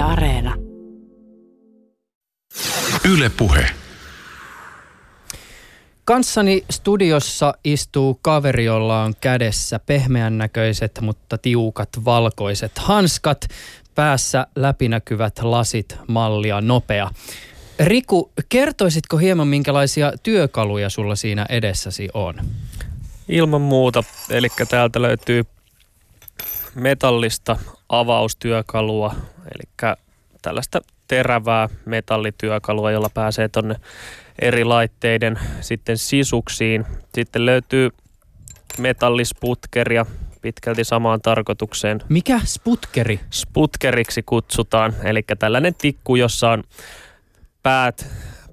Yle Areena. Yle Puhe. Kanssani studiossa istuu kaveri, jolla on kädessä pehmeän näköiset, mutta tiukat valkoiset hanskat, päässä läpinäkyvät lasit, mallia nopea. Riku, kertoisitko hieman minkälaisia työkaluja sulla siinä edessäsi on? Ilman muuta. Eli täältä löytyy metallista avaustyökalua, eli tällaista terävää metallityökalua, jolla pääsee tonne eri laitteiden sitten sisuksiin. Sitten löytyy metallisputkeria pitkälti samaan tarkoitukseen. Mikä sputkeri? Sputkeriksi kutsutaan, eli tällainen tikku, jossa on päät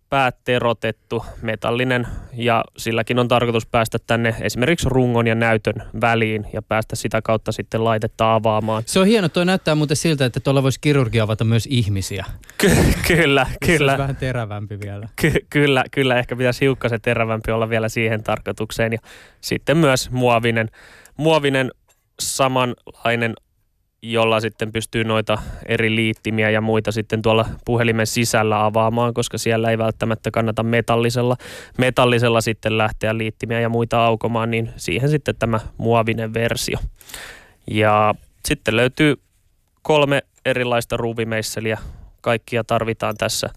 päät terotettu, metallinen ja silläkin on tarkoitus päästä tänne esimerkiksi rungon ja näytön väliin ja päästä sitä kautta sitten laitetta avaamaan. Se on hieno, tuo näyttää muuten siltä, että tuolla voisi kirurgia avata myös ihmisiä. Ky- kyllä, kyllä. Se vähän terävämpi vielä. Ky- kyllä, kyllä, ehkä pitäisi hiukkasen terävämpi olla vielä siihen tarkoitukseen ja sitten myös muovinen, muovinen samanlainen jolla sitten pystyy noita eri liittimiä ja muita sitten tuolla puhelimen sisällä avaamaan, koska siellä ei välttämättä kannata metallisella, metallisella sitten lähteä liittimiä ja muita aukomaan, niin siihen sitten tämä muovinen versio. Ja sitten löytyy kolme erilaista ruuvimeisseliä. Kaikkia tarvitaan tässä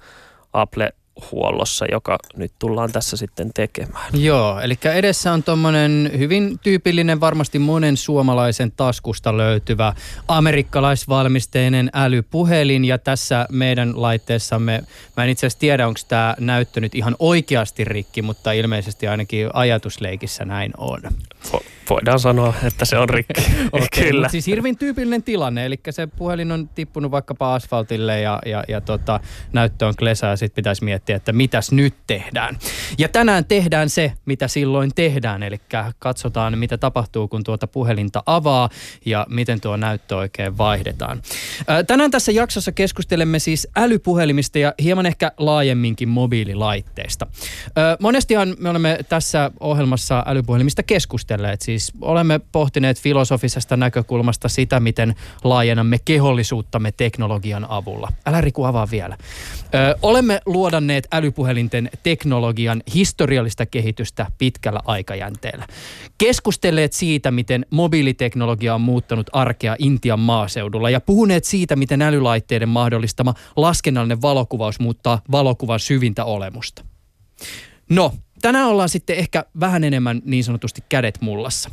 Apple huollossa, joka nyt tullaan tässä sitten tekemään. Joo, eli edessä on tuommoinen hyvin tyypillinen, varmasti monen suomalaisen taskusta löytyvä amerikkalaisvalmisteinen älypuhelin ja tässä meidän laitteessamme, mä en itse asiassa tiedä, onko tämä näyttö nyt ihan oikeasti rikki, mutta ilmeisesti ainakin ajatusleikissä näin on. Voidaan sanoa, että se on rikki. okay, Kyllä. Siis hirveän tyypillinen tilanne, eli se puhelin on tippunut vaikkapa asfaltille ja, ja, ja tota, näyttö on klesa ja sitten pitäisi miettiä, että mitäs nyt tehdään. Ja tänään tehdään se, mitä silloin tehdään, eli katsotaan, mitä tapahtuu, kun tuota puhelinta avaa ja miten tuo näyttö oikein vaihdetaan. Tänään tässä jaksossa keskustelemme siis älypuhelimista ja hieman ehkä laajemminkin mobiililaitteista. Monestihan me olemme tässä ohjelmassa älypuhelimista keskustelleet, siis Siis olemme pohtineet filosofisesta näkökulmasta sitä, miten laajennamme kehollisuuttamme teknologian avulla. Älä Riku avaa vielä. Ö, olemme luodanneet älypuhelinten teknologian historiallista kehitystä pitkällä aikajänteellä. Keskustelleet siitä, miten mobiiliteknologia on muuttanut arkea Intian maaseudulla ja puhuneet siitä, miten älylaitteiden mahdollistama laskennallinen valokuvaus muuttaa valokuvan syvintä olemusta. No, tänään ollaan sitten ehkä vähän enemmän niin sanotusti kädet mullassa.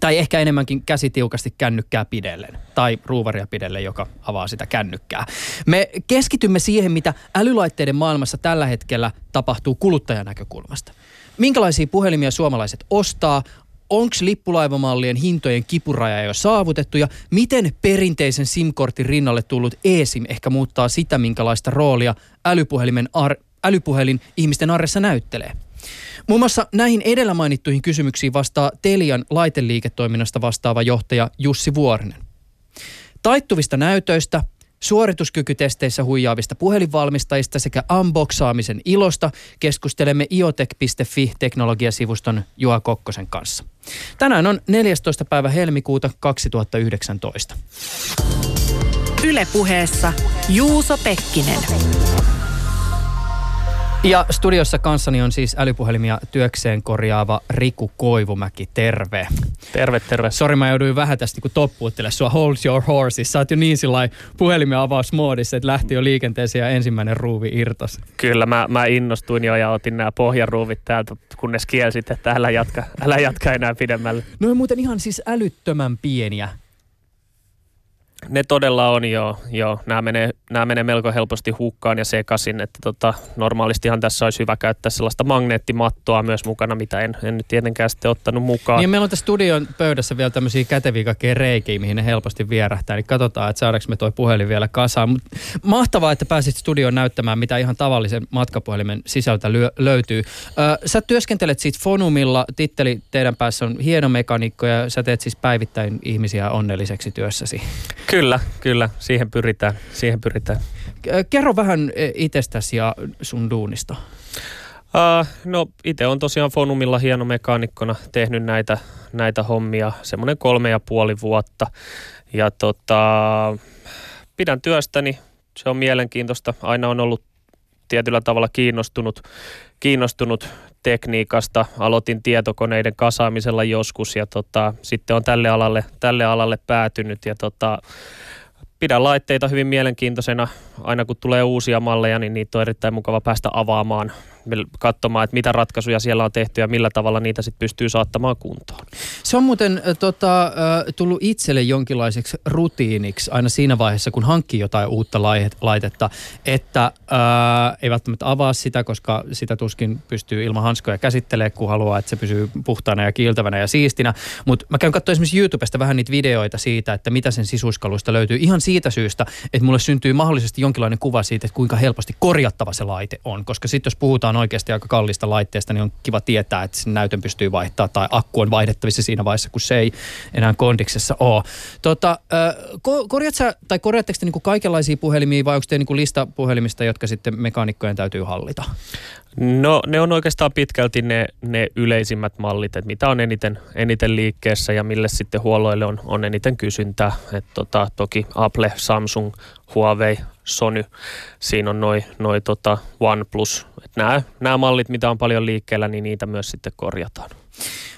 Tai ehkä enemmänkin käsi tiukasti kännykkää pidellen. Tai ruuvaria pidelle, joka avaa sitä kännykkää. Me keskitymme siihen, mitä älylaitteiden maailmassa tällä hetkellä tapahtuu kuluttajan näkökulmasta. Minkälaisia puhelimia suomalaiset ostaa? Onko lippulaivamallien hintojen kipuraja jo saavutettu ja miten perinteisen SIM-kortin rinnalle tullut eSIM ehkä muuttaa sitä, minkälaista roolia älypuhelimen ar- älypuhelin ihmisten arjessa näyttelee? Muun muassa näihin edellä mainittuihin kysymyksiin vastaa Telian laiteliiketoiminnasta vastaava johtaja Jussi Vuorinen. Taittuvista näytöistä, suorituskykytesteissä huijaavista puhelinvalmistajista sekä unboxaamisen ilosta keskustelemme iotech.fi teknologiasivuston Juha Kokkosen kanssa. Tänään on 14. päivä helmikuuta 2019. Ylepuheessa Juuso Pekkinen. Ja studiossa kanssani on siis älypuhelimia työkseen korjaava Riku Koivumäki. Terve. Terve, terve. Sori, mä jouduin vähän tästä niin toppuuttele sua hold your horses. Sä oot jo niin sillä puhelimen avausmoodissa, että lähti jo liikenteeseen ja ensimmäinen ruuvi irtos. Kyllä, mä, mä innostuin jo ja otin nämä pohjaruuvit täältä, kunnes kielsit, että älä jatka, älä jatka enää pidemmälle. No muuten ihan siis älyttömän pieniä. Ne todella on jo, jo. Nämä, menee, nämä menee melko helposti hukkaan ja sekaisin, että tota, normaalistihan tässä olisi hyvä käyttää sellaista magneettimattoa myös mukana, mitä en, en nyt tietenkään sitten ottanut mukaan. Niin meillä on tässä studion pöydässä vielä tämmöisiä käteviä kaikkea reikiä, mihin ne helposti vierähtää, niin katsotaan, että saadaanko me toi puhelin vielä kasaan. Mut mahtavaa, että pääsit studioon näyttämään, mitä ihan tavallisen matkapuhelimen sisältä lyö, löytyy. Ö, sä työskentelet siis Fonumilla, titteli teidän päässä on hieno mekaniikko ja sä teet siis päivittäin ihmisiä onnelliseksi työssäsi. Kyllä, kyllä. Siihen pyritään. Siihen pyritään. Kerro vähän e, itsestäsi ja sun duunista. Uh, no itse on tosiaan Fonumilla hieno mekaanikkona tehnyt näitä, näitä hommia semmoinen kolme ja puoli vuotta. Ja tota, pidän työstäni se on mielenkiintoista. Aina on ollut tietyllä tavalla kiinnostunut, kiinnostunut tekniikasta. Aloitin tietokoneiden kasaamisella joskus ja tota, sitten on tälle alalle, tälle alalle päätynyt ja tota, pidän laitteita hyvin mielenkiintoisena. Aina kun tulee uusia malleja, niin niitä on erittäin mukava päästä avaamaan katsomaan, että mitä ratkaisuja siellä on tehty ja millä tavalla niitä sitten pystyy saattamaan kuntoon. Se on muuten tota, tullut itselle jonkinlaiseksi rutiiniksi aina siinä vaiheessa, kun hankkii jotain uutta laitetta, että äh, ei välttämättä avaa sitä, koska sitä tuskin pystyy ilman hanskoja käsittelemään, kun haluaa, että se pysyy puhtaana ja kiiltävänä ja siistinä. Mutta mä käyn katsoa esimerkiksi YouTubesta vähän niitä videoita siitä, että mitä sen sisuskaluista löytyy. Ihan siitä syystä, että mulle syntyy mahdollisesti jonkinlainen kuva siitä, että kuinka helposti korjattava se laite on. Koska sitten jos puhutaan on oikeasti aika kallista laitteesta, niin on kiva tietää, että sen näytön pystyy vaihtamaan tai akku on vaihdettavissa siinä vaiheessa, kun se ei enää kondiksessa ole. Tota, sä, tai korjaatteko te niin kaikenlaisia puhelimia vai onko te niin lista puhelimista, jotka sitten mekaanikkojen täytyy hallita? No ne on oikeastaan pitkälti ne, ne yleisimmät mallit, että mitä on eniten, eniten liikkeessä ja mille sitten huolloille on, on eniten kysyntää. Et tota, toki Apple, Samsung, Huawei, Sony, siinä on noin noi tota OnePlus. Nämä, nämä mallit, mitä on paljon liikkeellä, niin niitä myös sitten korjataan.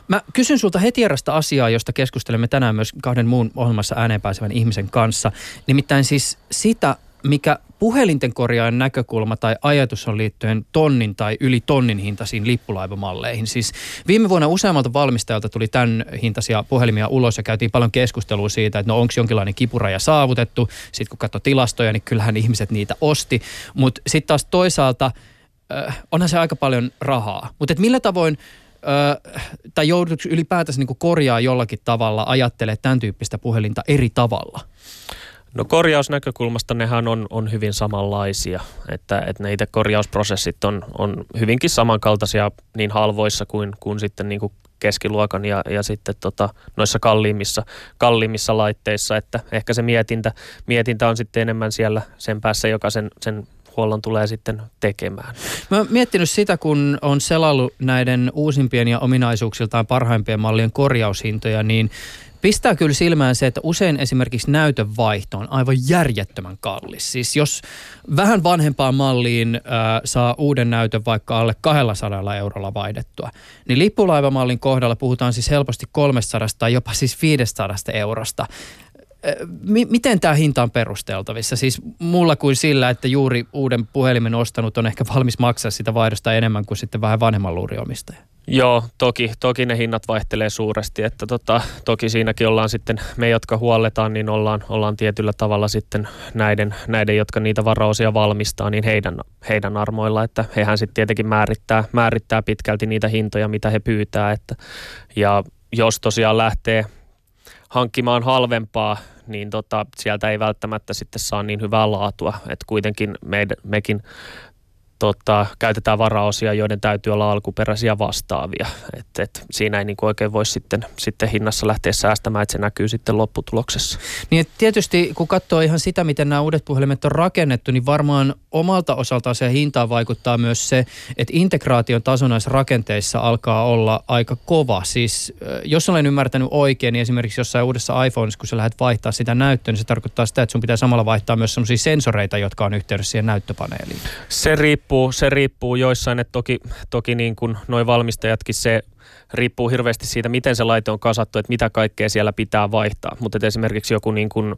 Mä kysyn sulta heti erästä asiaa, josta keskustelemme tänään myös kahden muun ohjelmassa ääneen pääsevän ihmisen kanssa. Nimittäin siis sitä, mikä puhelinten korjaajan näkökulma tai ajatus on liittyen tonnin tai yli tonnin hintaisiin lippulaivamalleihin. Siis viime vuonna useammalta valmistajalta tuli tämän hintaisia puhelimia ulos ja käytiin paljon keskustelua siitä, että no onko jonkinlainen kipuraja saavutettu. Sitten kun katsoi tilastoja, niin kyllähän ihmiset niitä osti. Mutta sitten taas toisaalta äh, onhan se aika paljon rahaa. Mutta millä tavoin Öö, tai joudutko ylipäätänsä niin korjaa jollakin tavalla, ajattelee tämän tyyppistä puhelinta eri tavalla? No korjausnäkökulmasta nehän on, on hyvin samanlaisia, että, että ne itse korjausprosessit on, on hyvinkin samankaltaisia niin halvoissa kuin, kuin sitten niin kuin keskiluokan ja, ja sitten tota, noissa kalliimmissa, kalliimmissa laitteissa, että ehkä se mietintä, mietintä on sitten enemmän siellä sen päässä, joka sen, sen huollon tulee sitten tekemään. Mä oon miettinyt sitä, kun on selailu näiden uusimpien ja ominaisuuksiltaan parhaimpien mallien korjaushintoja, niin Pistää kyllä silmään se, että usein esimerkiksi näytön vaihto on aivan järjettömän kallis. Siis jos vähän vanhempaan malliin äh, saa uuden näytön vaikka alle 200 eurolla vaihdettua, niin lippulaivamallin kohdalla puhutaan siis helposti 300 tai jopa siis 500 eurosta. M- miten tämä hinta on perusteltavissa? Siis mulla kuin sillä, että juuri uuden puhelimen ostanut on ehkä valmis maksaa sitä vaihdosta enemmän kuin sitten vähän vanhemman luuriomistaja. Joo, toki, toki ne hinnat vaihtelee suuresti, että tota, toki siinäkin ollaan sitten, me jotka huolletaan, niin ollaan, ollaan tietyllä tavalla sitten näiden, näiden, jotka niitä varaosia valmistaa, niin heidän, heidän armoilla, että hehän sitten tietenkin määrittää, määrittää pitkälti niitä hintoja, mitä he pyytää, että, ja jos tosiaan lähtee hankkimaan halvempaa, niin tota, sieltä ei välttämättä sitten saa niin hyvää laatua, että kuitenkin meidän, mekin tota, käytetään varaosia, joiden täytyy olla alkuperäisiä vastaavia. Et, et siinä ei niin oikein voi sitten, sitten hinnassa lähteä säästämään, että se näkyy sitten lopputuloksessa. Niin tietysti kun katsoo ihan sitä, miten nämä uudet puhelimet on rakennettu, niin varmaan omalta osaltaan se hintaan vaikuttaa myös se, että integraation taso näissä rakenteissa alkaa olla aika kova. Siis jos olen ymmärtänyt oikein, niin esimerkiksi jossain uudessa iPhoneissa, kun sä lähdet vaihtaa sitä näyttöä, niin se tarkoittaa sitä, että sun pitää samalla vaihtaa myös sellaisia sensoreita, jotka on yhteydessä siihen näyttöpaneeliin. Se riippuu riippuu, se riippuu joissain, että toki, toki niin kuin noi valmistajatkin se riippuu hirveästi siitä, miten se laite on kasattu, että mitä kaikkea siellä pitää vaihtaa. Mutta esimerkiksi joku niin kuin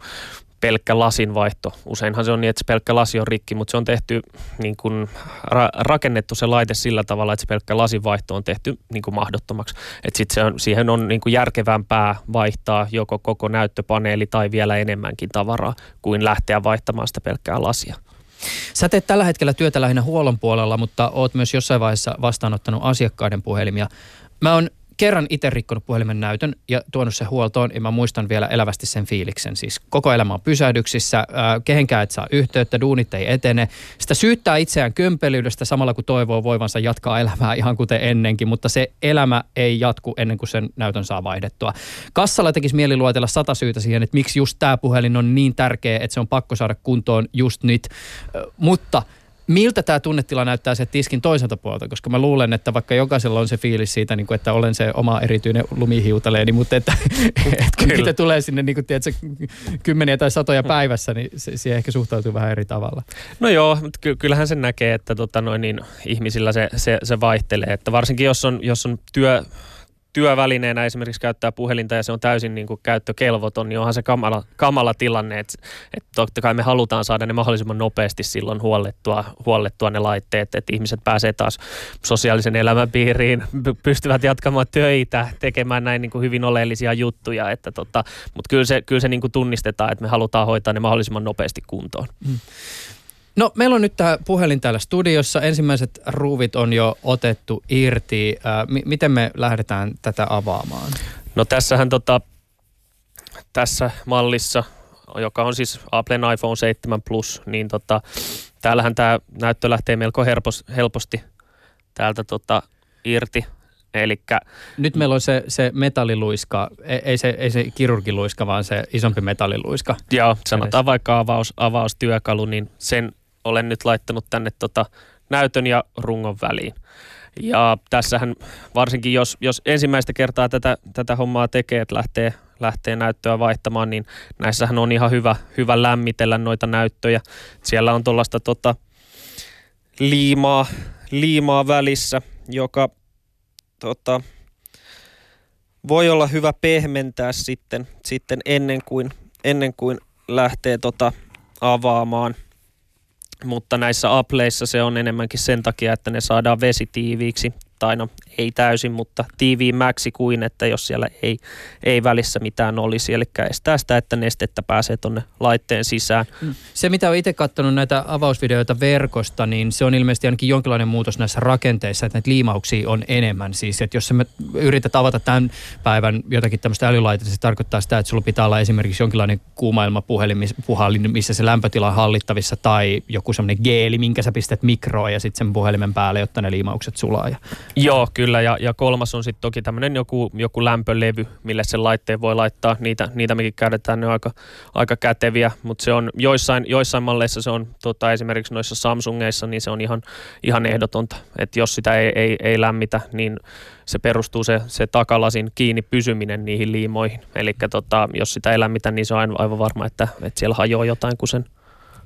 pelkkä lasin vaihto. Useinhan se on niin, että se pelkkä lasi on rikki, mutta se on tehty niin kuin ra- rakennettu se laite sillä tavalla, että se pelkkä lasin vaihto on tehty niin kuin mahdottomaksi. Että sit se on, siihen on niin kuin järkevämpää vaihtaa joko koko näyttöpaneeli tai vielä enemmänkin tavaraa kuin lähteä vaihtamaan sitä pelkkää lasia. Sä teet tällä hetkellä työtä lähinnä huollon puolella, mutta oot myös jossain vaiheessa vastaanottanut asiakkaiden puhelimia. Mä oon kerran itse rikkonut puhelimen näytön ja tuonut sen huoltoon ja mä muistan vielä elävästi sen fiiliksen. Siis koko elämä on pysähdyksissä, äh, kehenkään et saa yhteyttä, duunit ei etene. Sitä syyttää itseään kömpelyydestä samalla kun toivoo voivansa jatkaa elämää ihan kuten ennenkin, mutta se elämä ei jatku ennen kuin sen näytön saa vaihdettua. Kassalla tekisi mieli luetella sata syytä siihen, että miksi just tämä puhelin on niin tärkeä, että se on pakko saada kuntoon just nyt. Äh, mutta Miltä tämä tunnetila näyttää se tiskin toiselta puolelta? Koska mä luulen, että vaikka jokaisella on se fiilis siitä, niin kuin, että olen se oma erityinen lumihiutaleeni, mutta että, että kun niitä tulee sinne niin kuin, tiedätkö, kymmeniä tai satoja päivässä, niin se, siihen ehkä suhtautuu vähän eri tavalla. No joo, mutta ky- kyllähän sen näkee, että tota noin, niin ihmisillä se, se, se vaihtelee. Että varsinkin jos on, jos on työ, työvälineenä esimerkiksi käyttää puhelinta ja se on täysin niin kuin käyttökelvoton, niin onhan se kamala, kamala tilanne, että, että totta kai me halutaan saada ne mahdollisimman nopeasti silloin huollettua, huollettua ne laitteet, että ihmiset pääsee taas sosiaalisen elämän piiriin, pystyvät jatkamaan töitä, tekemään näin niin kuin hyvin oleellisia juttuja, että tota, mutta kyllä se, kyllä se niin kuin tunnistetaan, että me halutaan hoitaa ne mahdollisimman nopeasti kuntoon. Hmm. No meillä on nyt tämä puhelin täällä studiossa. Ensimmäiset ruuvit on jo otettu irti. M- miten me lähdetään tätä avaamaan? No tässähän tota, tässä mallissa, joka on siis Applen iPhone 7 Plus, niin tota, täällähän tämä näyttö lähtee melko helpos, helposti täältä tota, irti. Elikkä, Nyt meillä on se, se metalliluiska, ei, ei, se, ei se kirurgiluiska, vaan se isompi metalliluiska. Joo, sanotaan vaikka avaus, avaustyökalu, niin sen olen nyt laittanut tänne tota näytön ja rungon väliin. Ja tässähän varsinkin, jos, jos ensimmäistä kertaa tätä, tätä hommaa tekee, että lähtee, lähtee näyttöä vaihtamaan, niin näissähän on ihan hyvä, hyvä lämmitellä noita näyttöjä. Siellä on tuollaista tota, liimaa, liimaa välissä, joka tota, voi olla hyvä pehmentää sitten, sitten ennen, kuin, ennen kuin lähtee tota avaamaan – mutta näissä Appleissa se on enemmänkin sen takia, että ne saadaan vesitiiviiksi tai no ei täysin, mutta tiiviimmäksi kuin, että jos siellä ei, ei välissä mitään olisi. Eli estää sitä, että nestettä pääsee tuonne laitteen sisään. Mm. Se, mitä olen itse katsonut näitä avausvideoita verkosta, niin se on ilmeisesti ainakin jonkinlainen muutos näissä rakenteissa, että näitä liimauksia on enemmän. Siis, että jos me yrität avata tämän päivän jotakin tämmöistä älylaitetta, se tarkoittaa sitä, että sulla pitää olla esimerkiksi jonkinlainen kuumailmapuhelin, missä se lämpötila on hallittavissa, tai joku semmoinen geeli, minkä sä pistät mikroon ja sitten sen puhelimen päälle, jotta ne liimaukset sulaa. Ja Joo, kyllä. Ja, ja kolmas on sitten toki tämmöinen joku, joku lämpölevy, mille sen laitteen voi laittaa. Niitä, niitä mekin käytetään, ne on aika, aika käteviä, mutta se on joissain, joissain malleissa se on tota, esimerkiksi noissa Samsungeissa, niin se on ihan, ihan ehdotonta. Että jos sitä ei, ei, ei lämmitä, niin se perustuu se, se takalasin kiinni pysyminen niihin liimoihin. Eli tota, jos sitä ei lämmitä, niin se on aivan varma, että, että siellä hajoaa jotain, kun sen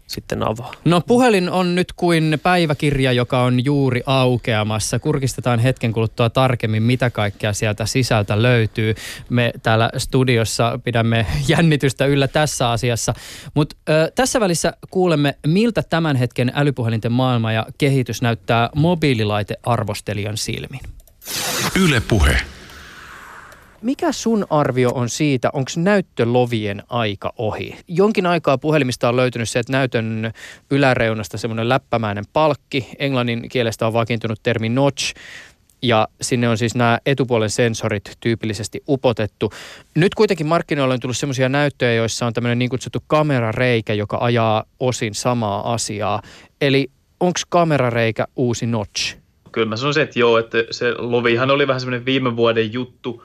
sitten avaa. No puhelin on nyt kuin päiväkirja, joka on juuri aukeamassa. Kurkistetaan hetken kuluttua tarkemmin, mitä kaikkea sieltä sisältä löytyy. Me täällä studiossa pidämme jännitystä yllä tässä asiassa. Mutta tässä välissä kuulemme, miltä tämän hetken älypuhelinten maailma ja kehitys näyttää mobiililaitearvostelijan silmin. Yle puhe. Mikä sun arvio on siitä, onko näyttölovien aika ohi? Jonkin aikaa puhelimista on löytynyt se, että näytön yläreunasta semmoinen läppämäinen palkki. Englannin kielestä on vakiintunut termi notch ja sinne on siis nämä etupuolen sensorit tyypillisesti upotettu. Nyt kuitenkin markkinoilla on tullut semmoisia näyttöjä, joissa on tämmöinen niin kutsuttu kamerareikä, joka ajaa osin samaa asiaa. Eli onko kamerareikä uusi notch? Kyllä mä sanoisin, että joo, että se lovihan oli vähän semmoinen viime vuoden juttu –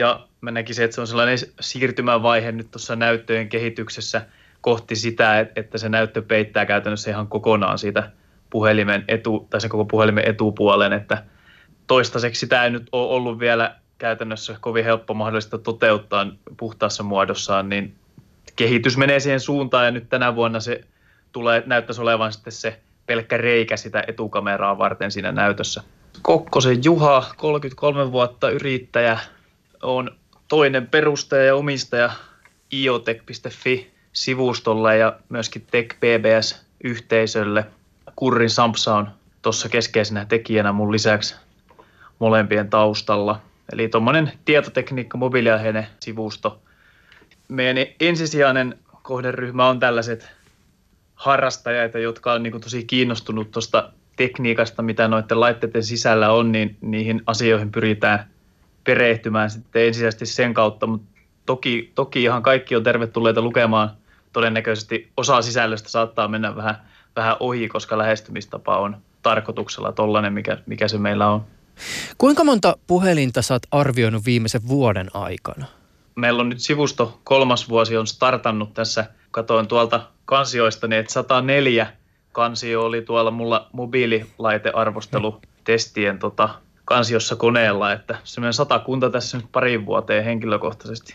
ja mä näkisin, että se on sellainen siirtymävaihe nyt tuossa näyttöjen kehityksessä kohti sitä, että se näyttö peittää käytännössä ihan kokonaan siitä puhelimen etu, tai sen koko puhelimen etupuolen, että toistaiseksi sitä ei nyt ole ollut vielä käytännössä kovin helppo mahdollista toteuttaa puhtaassa muodossaan, niin kehitys menee siihen suuntaan ja nyt tänä vuonna se tulee, näyttäisi olevan sitten se pelkkä reikä sitä etukameraa varten siinä näytössä. Kokkosen Juha, 33 vuotta yrittäjä, on toinen perustaja ja omistaja iotech.fi-sivustolle ja myöskin TechBBS-yhteisölle. Kurrin Sampsa on tuossa keskeisenä tekijänä mun lisäksi molempien taustalla. Eli tuommoinen tietotekniikka mobiiliaiheinen sivusto. Meidän ensisijainen kohderyhmä on tällaiset harrastajat, jotka on niin tosi kiinnostunut tuosta tekniikasta, mitä noiden laitteiden sisällä on, niin niihin asioihin pyritään – perehtymään sitten ensisijaisesti sen kautta, mutta toki, toki ihan kaikki on tervetulleita lukemaan. Todennäköisesti osa sisällöstä saattaa mennä vähän, vähän ohi, koska lähestymistapa on tarkoituksella tollainen, mikä, mikä se meillä on. Kuinka monta puhelinta sä oot arvioinut viimeisen vuoden aikana? Meillä on nyt sivusto kolmas vuosi on startannut tässä. Katoin tuolta kansioista, niin että 104 kansio oli tuolla mulla mobiililaitearvostelutestien tota, kansiossa koneella, että semmoinen satakunta tässä nyt pariin vuoteen henkilökohtaisesti.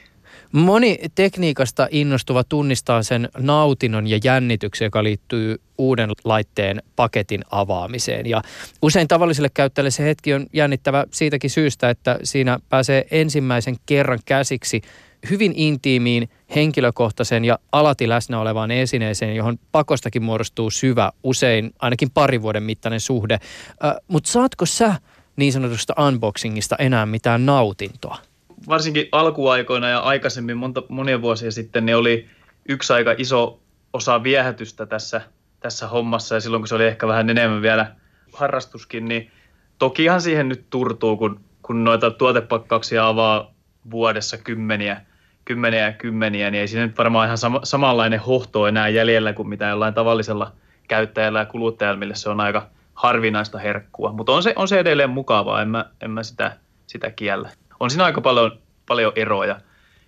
Moni tekniikasta innostuva tunnistaa sen nautinnon ja jännityksen, joka liittyy uuden laitteen paketin avaamiseen. Ja usein tavalliselle käyttäjälle se hetki on jännittävä siitäkin syystä, että siinä pääsee ensimmäisen kerran käsiksi hyvin intiimiin, henkilökohtaisen ja alati läsnä olevaan esineeseen, johon pakostakin muodostuu syvä, usein ainakin parin vuoden mittainen suhde. Äh, Mutta saatko sä niin sanotusta unboxingista enää mitään nautintoa? Varsinkin alkuaikoina ja aikaisemmin monta, monia vuosia sitten niin oli yksi aika iso osa viehätystä tässä, tässä hommassa ja silloin kun se oli ehkä vähän enemmän vielä harrastuskin, niin tokihan siihen nyt turtuu, kun, kun noita tuotepakkauksia avaa vuodessa kymmeniä, kymmeniä ja kymmeniä, niin ei siinä nyt varmaan ihan sama, samanlainen hohto enää jäljellä kuin mitä jollain tavallisella käyttäjällä ja kuluttajalla, mille se on aika harvinaista herkkua. Mutta on se, on se edelleen mukavaa, en mä, en mä sitä, sitä kiellä. On siinä aika paljon, paljon eroja,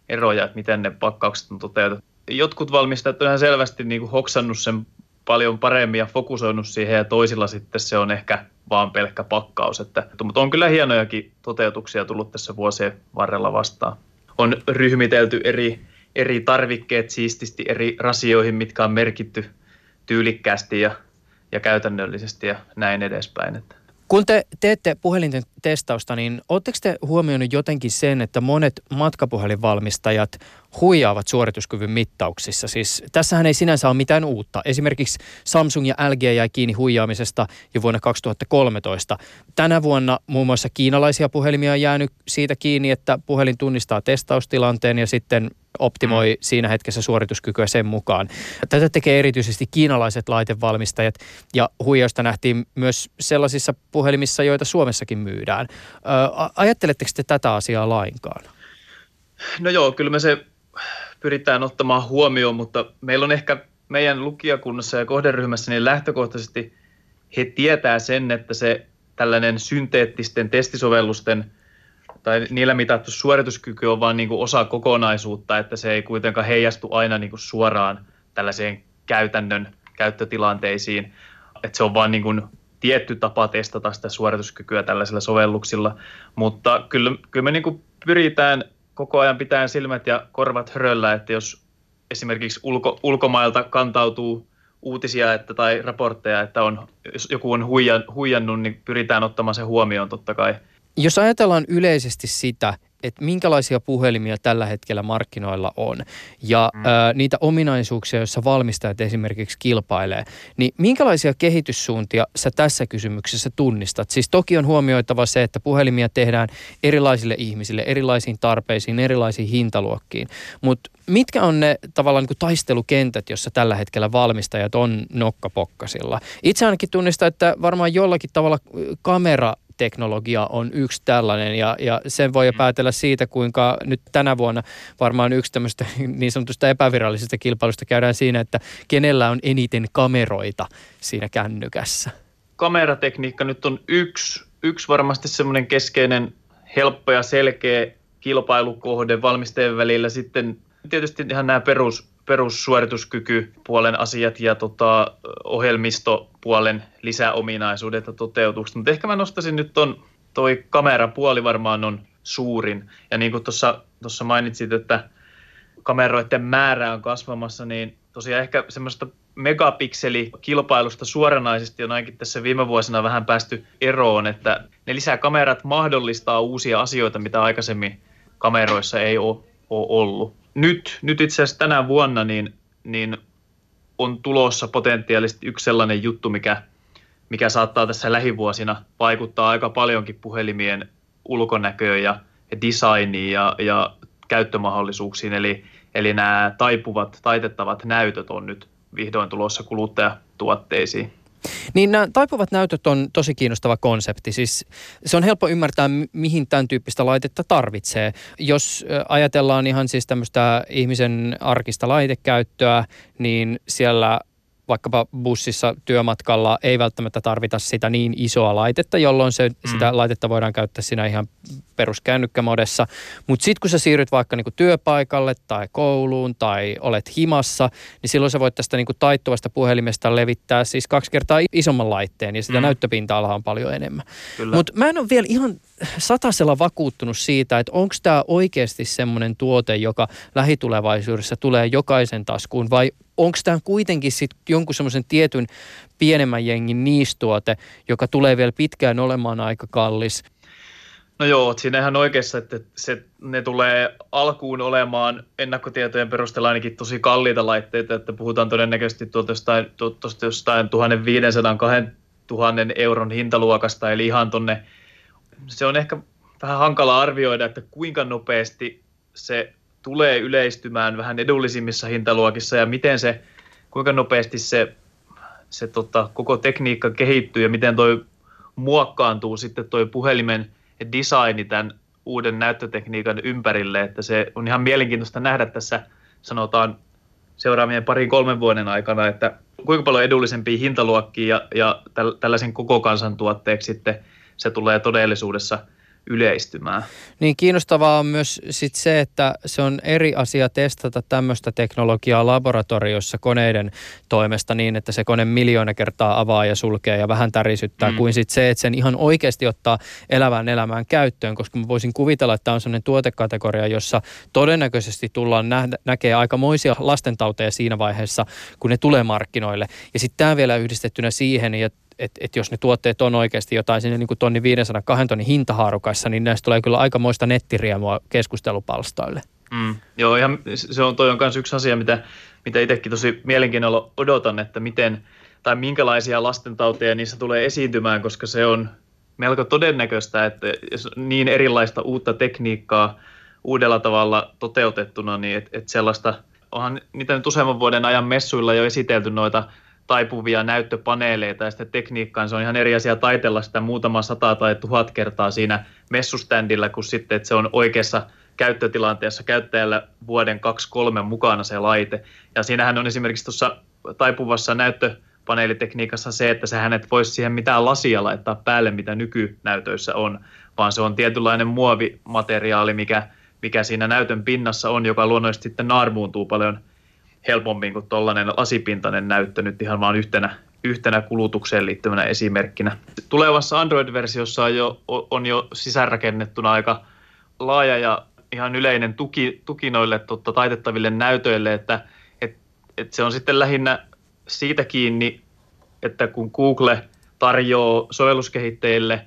eroja, että miten ne pakkaukset on toteutettu. Jotkut valmistajat on ihan selvästi niin kuin hoksannut sen paljon paremmin ja fokusoinut siihen ja toisilla sitten se on ehkä vaan pelkkä pakkaus. Että, mutta on kyllä hienojakin toteutuksia tullut tässä vuosien varrella vastaan. On ryhmitelty eri, eri tarvikkeet siististi eri rasioihin, mitkä on merkitty tyylikkäästi ja, ja käytännöllisesti ja näin edespäin. Että. Kun te teette puhelinten testausta, niin oletteko te huomioinut jotenkin sen, että monet matkapuhelinvalmistajat huijaavat suorituskyvyn mittauksissa? Siis tässähän ei sinänsä ole mitään uutta. Esimerkiksi Samsung ja LG jäi kiinni huijaamisesta jo vuonna 2013. Tänä vuonna muun muassa kiinalaisia puhelimia on jäänyt siitä kiinni, että puhelin tunnistaa testaustilanteen ja sitten optimoi mm. siinä hetkessä suorituskykyä sen mukaan. Tätä tekee erityisesti kiinalaiset laitevalmistajat ja huijausta nähtiin myös sellaisissa puhelimissa, joita Suomessakin myydään. Ö, ajatteletteko te tätä asiaa lainkaan? No joo, kyllä me se pyritään ottamaan huomioon, mutta meillä on ehkä meidän lukijakunnassa ja kohderyhmässä niin lähtökohtaisesti he tietää sen, että se tällainen synteettisten testisovellusten tai niillä mitattu suorituskyky on vain niin osa kokonaisuutta, että se ei kuitenkaan heijastu aina niin kuin suoraan tällaiseen käytännön käyttötilanteisiin. Että se on vain niin kuin tietty tapa testata sitä suorituskykyä tällaisilla sovelluksilla, mutta kyllä, kyllä me niin kuin pyritään koko ajan pitämään silmät ja korvat höröllä, että jos esimerkiksi ulko, ulkomailta kantautuu uutisia että, tai raportteja, että on, jos joku on huijan, huijannut, niin pyritään ottamaan se huomioon totta kai – jos ajatellaan yleisesti sitä, että minkälaisia puhelimia tällä hetkellä markkinoilla on ja mm. ö, niitä ominaisuuksia, joissa valmistajat esimerkiksi kilpailee, niin minkälaisia kehityssuuntia sä tässä kysymyksessä tunnistat? Siis toki on huomioitava se, että puhelimia tehdään erilaisille ihmisille, erilaisiin tarpeisiin, erilaisiin hintaluokkiin, mutta mitkä on ne tavallaan niin kuin taistelukentät, jossa tällä hetkellä valmistajat on nokkapokkasilla? Itse ainakin tunnistan, että varmaan jollakin tavalla kamera teknologia on yksi tällainen ja, ja sen voi mm. päätellä siitä, kuinka nyt tänä vuonna varmaan yksi tämmöistä niin sanotusta epävirallisesta kilpailusta käydään siinä, että kenellä on eniten kameroita siinä kännykässä. Kameratekniikka nyt on yksi, yksi varmasti semmoinen keskeinen helppo ja selkeä kilpailukohde valmistajien välillä. Sitten tietysti ihan nämä perus, perussuorituskykypuolen asiat ja tota, ohjelmistopuolen lisäominaisuudet ja toteutukset. Mutta ehkä mä nostaisin nyt ton, toi kamerapuoli varmaan on suurin. Ja niin kuin tuossa mainitsit, että kameroiden määrä on kasvamassa, niin tosiaan ehkä semmoista megapikselikilpailusta suoranaisesti on ainakin tässä viime vuosina vähän päästy eroon, että ne lisäkamerat mahdollistaa uusia asioita, mitä aikaisemmin kameroissa ei ole, ole ollut nyt, nyt itse asiassa tänä vuonna niin, niin on tulossa potentiaalisesti yksi sellainen juttu, mikä, mikä saattaa tässä lähivuosina vaikuttaa aika paljonkin puhelimien ulkonäköön ja, designiin ja, ja käyttömahdollisuuksiin. Eli, eli nämä taipuvat, taitettavat näytöt on nyt vihdoin tulossa kuluttajatuotteisiin. Niin nämä taipuvat näytöt on tosi kiinnostava konsepti. Siis se on helppo ymmärtää, mihin tämän tyyppistä laitetta tarvitsee. Jos ajatellaan ihan siis tämmöistä ihmisen arkista laitekäyttöä, niin siellä vaikkapa bussissa työmatkalla ei välttämättä tarvita sitä niin isoa laitetta, jolloin se, mm. sitä laitetta voidaan käyttää siinä ihan peruskännykkämodessa. Mutta sitten kun sä siirryt vaikka niinku työpaikalle tai kouluun tai olet himassa, niin silloin sä voit tästä niinku taittuvasta puhelimesta levittää siis kaksi kertaa isomman laitteen ja sitä mm. näyttöpinta-alaa on paljon enemmän. Mutta mä en ole vielä ihan satasella vakuuttunut siitä, että onko tämä oikeasti semmoinen tuote, joka lähitulevaisuudessa tulee jokaisen taskuun vai onko tämä kuitenkin sit jonkun semmoisen tietyn pienemmän jengin niistuote, joka tulee vielä pitkään olemaan aika kallis? No joo, siinä ihan oikeassa, että se, ne tulee alkuun olemaan ennakkotietojen perusteella ainakin tosi kalliita laitteita, että puhutaan todennäköisesti tuolta jostain, tuosta jostain 1500-2000 euron hintaluokasta, eli ihan tonne, se on ehkä vähän hankala arvioida, että kuinka nopeasti se tulee yleistymään vähän edullisimmissa hintaluokissa ja miten se, kuinka nopeasti se, se tota, koko tekniikka kehittyy ja miten toi muokkaantuu sitten toi puhelimen designi tämän uuden näyttötekniikan ympärille, että se on ihan mielenkiintoista nähdä tässä sanotaan seuraavien parin kolmen vuoden aikana, että kuinka paljon edullisempia hintaluokkia ja, ja tällaisen koko kansan tuotteeksi sitten se tulee todellisuudessa – yleistymään. Niin kiinnostavaa on myös sit se, että se on eri asia testata tämmöistä teknologiaa laboratoriossa koneiden toimesta niin, että se kone miljoona kertaa avaa ja sulkee ja vähän tärisyttää, mm. kuin sit se, että sen ihan oikeasti ottaa elävään elämään käyttöön, koska mä voisin kuvitella, että tämä on sellainen tuotekategoria, jossa todennäköisesti tullaan nähdä, näkee aikamoisia lastentauteja siinä vaiheessa, kun ne tulee markkinoille. Ja sitten tämä vielä yhdistettynä siihen, ja että et jos ne tuotteet on oikeasti jotain sinne niin kuin tonni 500 kahden tonnin hintahaarukassa, niin näistä tulee kyllä aikamoista nettiriemua keskustelupalstoille. Mm. Joo, ihan se on toi on myös yksi asia, mitä, mitä itsekin tosi mielenkiinnolla odotan, että miten tai minkälaisia lastentauteja niissä tulee esiintymään, koska se on melko todennäköistä, että niin erilaista uutta tekniikkaa uudella tavalla toteutettuna, niin että et sellaista, onhan niitä nyt useamman vuoden ajan messuilla jo esitelty noita taipuvia näyttöpaneeleita ja sitä tekniikkaa, se on ihan eri asia taitella sitä muutama sata tai tuhat kertaa siinä messuständillä, kun sitten, että se on oikeassa käyttötilanteessa käyttäjällä vuoden 2-3 mukana se laite. Ja siinähän on esimerkiksi tuossa taipuvassa näyttöpaneelitekniikassa se, että sehän et voisi siihen mitään lasia laittaa päälle, mitä nykynäytöissä on, vaan se on tietynlainen muovimateriaali, mikä, mikä siinä näytön pinnassa on, joka luonnollisesti sitten naarmuuntuu paljon – helpommin kuin tuollainen lasipintainen näyttö nyt ihan vain yhtenä, yhtenä kulutukseen liittyvänä esimerkkinä. Tulevassa Android-versiossa on jo, on jo sisäänrakennettuna aika laaja ja ihan yleinen tuki, tuki noille totta, taitettaville näytöille, että et, et se on sitten lähinnä siitä kiinni, että kun Google tarjoaa sovelluskehittäjille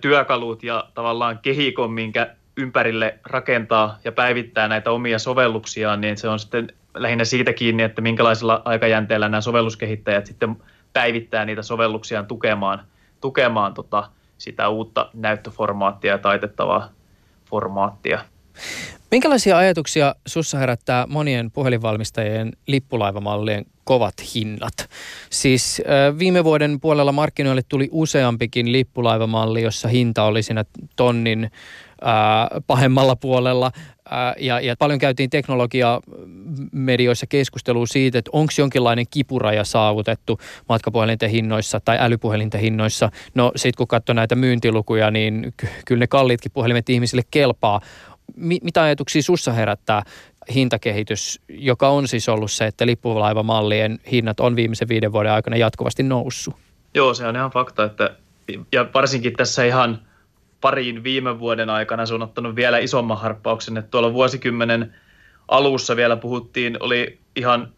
työkalut ja tavallaan kehikon, minkä ympärille rakentaa ja päivittää näitä omia sovelluksiaan, niin se on sitten lähinnä siitä kiinni, että minkälaisella aikajänteellä nämä sovelluskehittäjät sitten päivittää niitä sovelluksiaan tukemaan, tukemaan tota, sitä uutta näyttöformaattia ja taitettavaa formaattia. Minkälaisia ajatuksia sussa herättää monien puhelinvalmistajien lippulaivamallien kovat hinnat? Siis viime vuoden puolella markkinoille tuli useampikin lippulaivamalli, jossa hinta oli siinä tonnin pahemmalla puolella. Ja, ja paljon käytiin teknologia medioissa keskustelua siitä, että onko jonkinlainen kipuraja saavutettu matkapuhelinten hinnoissa tai älypuhelinten hinnoissa. No sitten kun katsoo näitä myyntilukuja, niin kyllä ne kalliitkin puhelimet ihmisille kelpaa. Mi- mitä ajatuksia sussa herättää hintakehitys, joka on siis ollut se, että lippulaivamallien hinnat on viimeisen viiden vuoden aikana jatkuvasti noussut? Joo, se on ihan fakta, että ja varsinkin tässä ihan – pariin viime vuoden aikana se on ottanut vielä isomman harppauksen. Että tuolla vuosikymmenen alussa vielä puhuttiin, oli ihan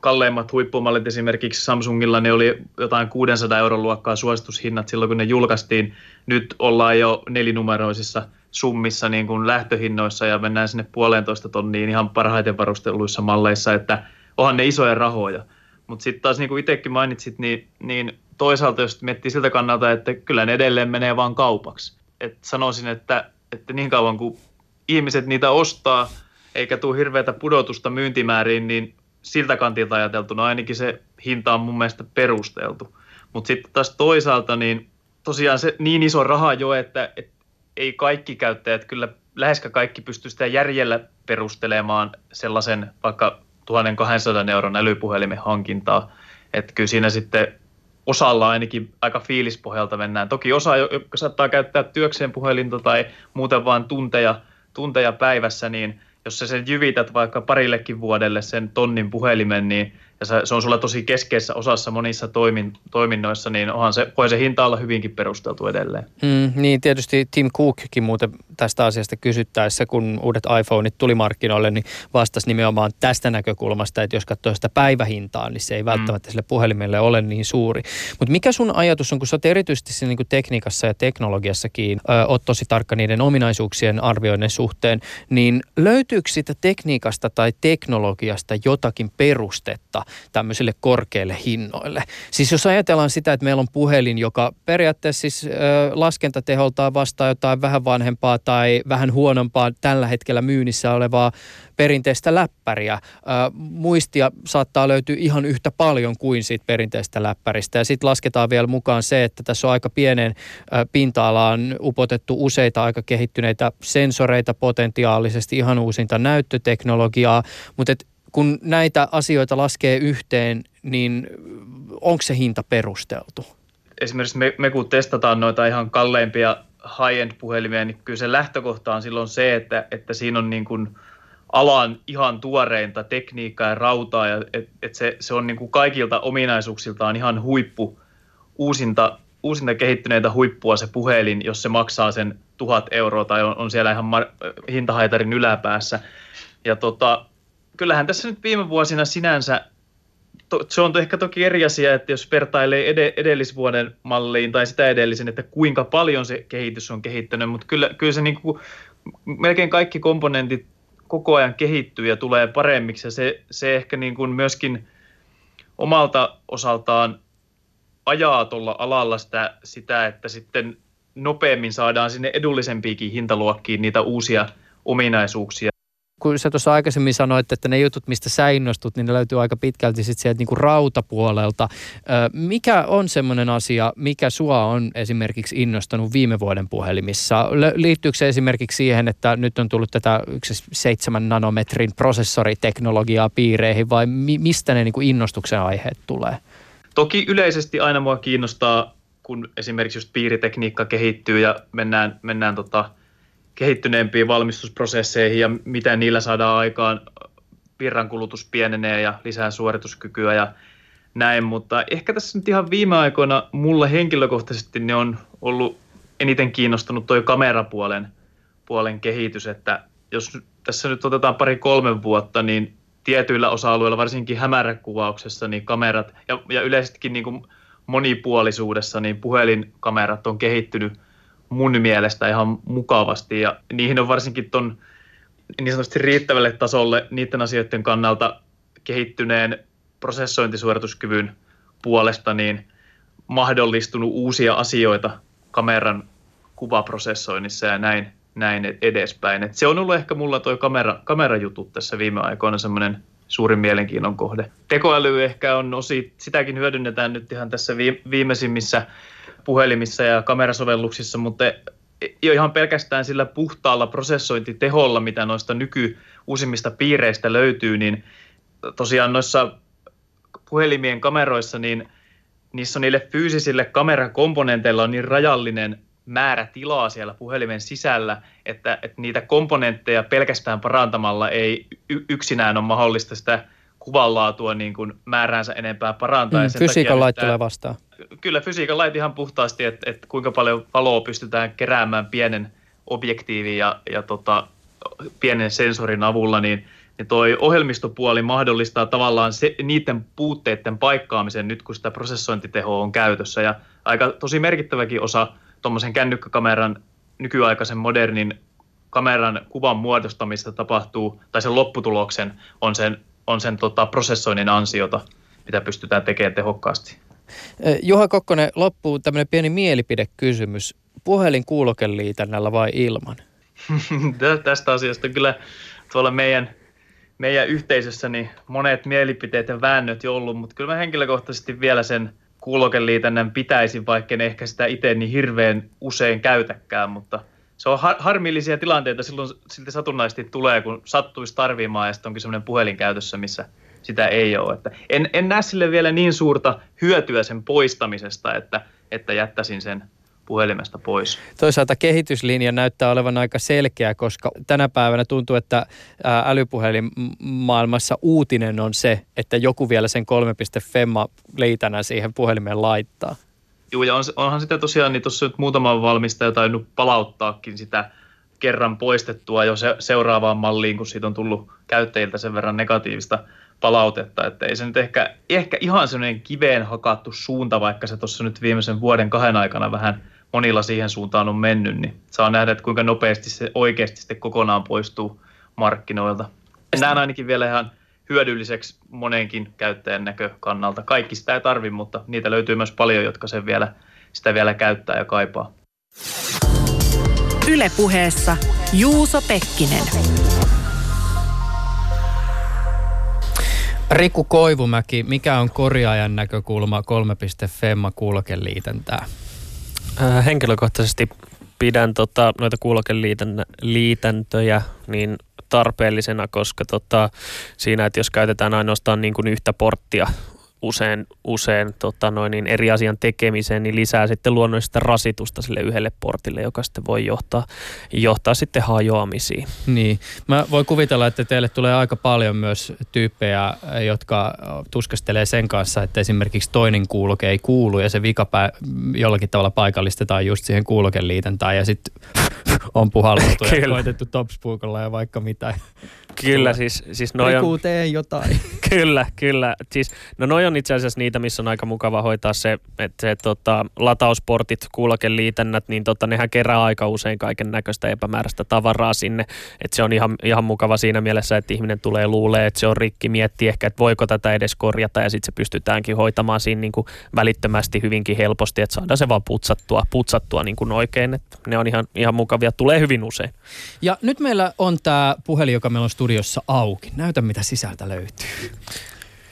kalleimmat huippumallit esimerkiksi Samsungilla, ne oli jotain 600 euron luokkaa suositushinnat silloin, kun ne julkaistiin. Nyt ollaan jo nelinumeroisissa summissa niin kuin lähtöhinnoissa ja mennään sinne puolentoista tonniin ihan parhaiten varusteluissa malleissa, että onhan ne isoja rahoja. Mutta sitten taas niin kuin itsekin mainitsit, niin, niin toisaalta jos miettii siltä kannalta, että kyllä ne edelleen menee vaan kaupaksi et sanoisin, että, että niin kauan kuin ihmiset niitä ostaa, eikä tule hirveätä pudotusta myyntimääriin, niin siltä kantilta ajateltuna ainakin se hinta on mun mielestä perusteltu. Mutta sitten taas toisaalta, niin tosiaan se niin iso raha jo, että, että ei kaikki käyttäjät, kyllä läheskään kaikki pysty sitä järjellä perustelemaan sellaisen vaikka 1200 euron älypuhelimen hankintaa. Että kyllä siinä sitten osalla ainakin aika fiilispohjalta mennään. Toki osa, jotka saattaa käyttää työkseen puhelinta tai muuten vain tunteja, tunteja päivässä, niin jos sä sen jyvität vaikka parillekin vuodelle sen tonnin puhelimen, niin ja se on sulla tosi keskeisessä osassa monissa toimin, toiminnoissa, niin onhan se, voi se hinta olla hyvinkin perusteltu edelleen. Mm, niin, tietysti Tim Cookkin muuten tästä asiasta kysyttäessä, kun uudet iPhoneit tuli markkinoille, niin vastasi nimenomaan tästä näkökulmasta, että jos katsoo sitä päivähintaa, niin se ei mm. välttämättä mm. sille puhelimelle ole niin suuri. Mutta mikä sun ajatus on, kun sä oot erityisesti siinä niin tekniikassa ja teknologiassakin, ö, oot tosi tarkka niiden ominaisuuksien arvioinnin suhteen, niin löytyykö sitä tekniikasta tai teknologiasta jotakin perustetta tämmöisille korkeille hinnoille. Siis jos ajatellaan sitä, että meillä on puhelin, joka periaatteessa siis ö, laskentateholtaan vastaa jotain vähän vanhempaa tai vähän huonompaa tällä hetkellä myynnissä olevaa perinteistä läppäriä. Ö, muistia saattaa löytyä ihan yhtä paljon kuin siitä perinteistä läppäristä. Ja sitten lasketaan vielä mukaan se, että tässä on aika pienen pinta-alaan upotettu useita aika kehittyneitä sensoreita potentiaalisesti, ihan uusinta näyttöteknologiaa, mutta kun näitä asioita laskee yhteen, niin onko se hinta perusteltu? Esimerkiksi me, me kun testataan noita ihan kalleimpia high-end puhelimia, niin kyllä se lähtökohta on silloin se, että, että siinä on niin kuin alan ihan tuoreinta tekniikkaa ja rautaa, ja että et se, se on niin kuin kaikilta ominaisuuksiltaan ihan huippu, uusinta, uusinta kehittyneitä huippua se puhelin, jos se maksaa sen tuhat euroa tai on, on siellä ihan mar- hintahaitarin yläpäässä. Ja tota, kyllähän tässä nyt viime vuosina sinänsä, to, se on ehkä toki eri asia, että jos vertailee ed, edellisvuoden malliin tai sitä edellisen, että kuinka paljon se kehitys on kehittynyt, mutta kyllä, kyllä se niin kuin, melkein kaikki komponentit koko ajan kehittyy ja tulee paremmiksi ja se, se ehkä niin kuin myöskin omalta osaltaan ajaa tuolla alalla sitä, sitä, että sitten nopeammin saadaan sinne edullisempiinkin hintaluokkiin niitä uusia ominaisuuksia kun sä tuossa aikaisemmin sanoit, että ne jutut, mistä sä innostut, niin ne löytyy aika pitkälti sitten sieltä niin kuin rautapuolelta. Mikä on semmoinen asia, mikä sua on esimerkiksi innostanut viime vuoden puhelimissa? Liittyykö se esimerkiksi siihen, että nyt on tullut tätä yksi seitsemän nanometrin prosessoriteknologiaa piireihin vai mistä ne niin kuin innostuksen aiheet tulee? Toki yleisesti aina mua kiinnostaa, kun esimerkiksi just piiritekniikka kehittyy ja mennään, mennään tota, kehittyneempiin valmistusprosesseihin ja miten niillä saadaan aikaan virrankulutus pienenee ja lisää suorituskykyä ja näin, mutta ehkä tässä nyt ihan viime aikoina mulle henkilökohtaisesti ne on ollut eniten kiinnostunut tuo kamerapuolen puolen kehitys, että jos tässä nyt otetaan pari kolme vuotta, niin tietyillä osa-alueilla, varsinkin hämäräkuvauksessa, niin kamerat ja, ja yleisestikin niin kuin monipuolisuudessa, niin puhelinkamerat on kehittynyt mun mielestä ihan mukavasti ja niihin on varsinkin ton niin sanotusti riittävälle tasolle niiden asioiden kannalta kehittyneen prosessointisuorituskyvyn puolesta niin mahdollistunut uusia asioita kameran kuvaprosessoinnissa ja näin, näin edespäin. Et se on ollut ehkä mulla tuo kamera, kamerajutut tässä viime aikoina semmoinen suurin mielenkiinnon kohde. Tekoäly ehkä on osi, sitäkin hyödynnetään nyt ihan tässä viimeisimmissä puhelimissa ja kamerasovelluksissa, mutta jo ihan pelkästään sillä puhtaalla prosessointiteholla, mitä noista nyky uusimmista piireistä löytyy, niin tosiaan noissa puhelimien kameroissa, niin niissä on niille fyysisille kamerakomponenteilla on niin rajallinen määrä tilaa siellä puhelimen sisällä, että, että niitä komponentteja pelkästään parantamalla ei yksinään ole mahdollista sitä kuvanlaatua niin kuin määräänsä enempää parantaa. Mm, fysiikan lait tulee vastaan. Kyllä fysiikan lait ihan puhtaasti, että, että kuinka paljon valoa pystytään keräämään pienen objektiivin ja, ja tota, pienen sensorin avulla, niin, niin toi ohjelmistopuoli mahdollistaa tavallaan se, niiden puutteiden paikkaamisen nyt, kun sitä prosessointitehoa on käytössä. Ja aika tosi merkittäväkin osa tuommoisen kännykkäkameran nykyaikaisen modernin kameran kuvan muodostamista tapahtuu, tai sen lopputuloksen on sen on sen tota, prosessoinnin ansiota, mitä pystytään tekemään tehokkaasti. Juha Kokkonen, loppuu tämmöinen pieni mielipidekysymys. Puhelin kuulokeliitännällä vai ilman? Tästä asiasta kyllä tuolla meidän, meidän yhteisössä niin monet mielipiteet ja väännöt jo ollut, mutta kyllä mä henkilökohtaisesti vielä sen kuulokeliitännän pitäisi, vaikka ne ehkä sitä itse niin hirveän usein käytäkään, mutta – se on har- harmillisia tilanteita silloin silti satunnaisesti tulee, kun sattuisi tarvimaan ja sitten onkin semmoinen puhelin käytössä, missä, sitä ei ole. Että en, en näe sille vielä niin suurta hyötyä sen poistamisesta, että, että jättäisin sen puhelimesta pois. Toisaalta kehityslinja näyttää olevan aika selkeä, koska tänä päivänä tuntuu, että älypuhelimaailmassa uutinen on se, että joku vielä sen 3.5 liitänä siihen puhelimeen laittaa. Joo, ja on, onhan sitä tosiaan, niin tuossa nyt muutama valmistaja tainnut palauttaakin sitä kerran poistettua jo se, seuraavaan malliin, kun siitä on tullut käyttäjiltä sen verran negatiivista palautetta, että ei se nyt ehkä, ehkä ihan sellainen kiveen hakattu suunta, vaikka se tuossa nyt viimeisen vuoden kahden aikana vähän monilla siihen suuntaan on mennyt, niin saa nähdä, että kuinka nopeasti se oikeasti sitten kokonaan poistuu markkinoilta. Näen ainakin vielä ihan hyödylliseksi monenkin käyttäjän näkökannalta. Kaikki sitä ei tarvi, mutta niitä löytyy myös paljon, jotka sen vielä, sitä vielä käyttää ja kaipaa. Ylepuheessa Juuso Pekkinen. Riku Koivumäki, mikä on korjaajan näkökulma 3.5 kulkeliitäntää? Äh, henkilökohtaisesti pidän tota, noita kuulokeliitäntöjä niin tarpeellisena, koska tota, siinä, että jos käytetään ainoastaan niin kuin yhtä porttia usein, usein tota noin, niin eri asian tekemiseen, niin lisää sitten luonnollista rasitusta sille yhdelle portille, joka sitten voi johtaa, johtaa sitten hajoamisiin. Niin. Mä voin kuvitella, että teille tulee aika paljon myös tyyppejä, jotka tuskastelee sen kanssa, että esimerkiksi toinen kuuloke ei kuulu ja se vikapää jollakin tavalla paikallistetaan just siihen kuulokeliitäntään ja sitten on puhalluttu ja koitettu topspuukolla ja vaikka mitä. Kyllä, siis, siis noi on... jotain. kyllä, kyllä. Siis, no noi on itse asiassa niitä, missä on aika mukava hoitaa se, että se tota, latausportit, kuulokeliitännät, niin tota, nehän kerää aika usein kaiken näköistä epämääräistä tavaraa sinne. Että se on ihan, ihan mukava siinä mielessä, että ihminen tulee luulee, että se on rikki, miettii ehkä, että voiko tätä edes korjata ja sitten se pystytäänkin hoitamaan siinä niin kuin välittömästi hyvinkin helposti, että saadaan se vaan putsattua, putsattua niin kuin oikein. Että ne on ihan, ihan mukavia, tulee hyvin usein. Ja nyt meillä on tämä puhelin, joka meillä on studiossa auki. Näytä, mitä sisältä löytyy.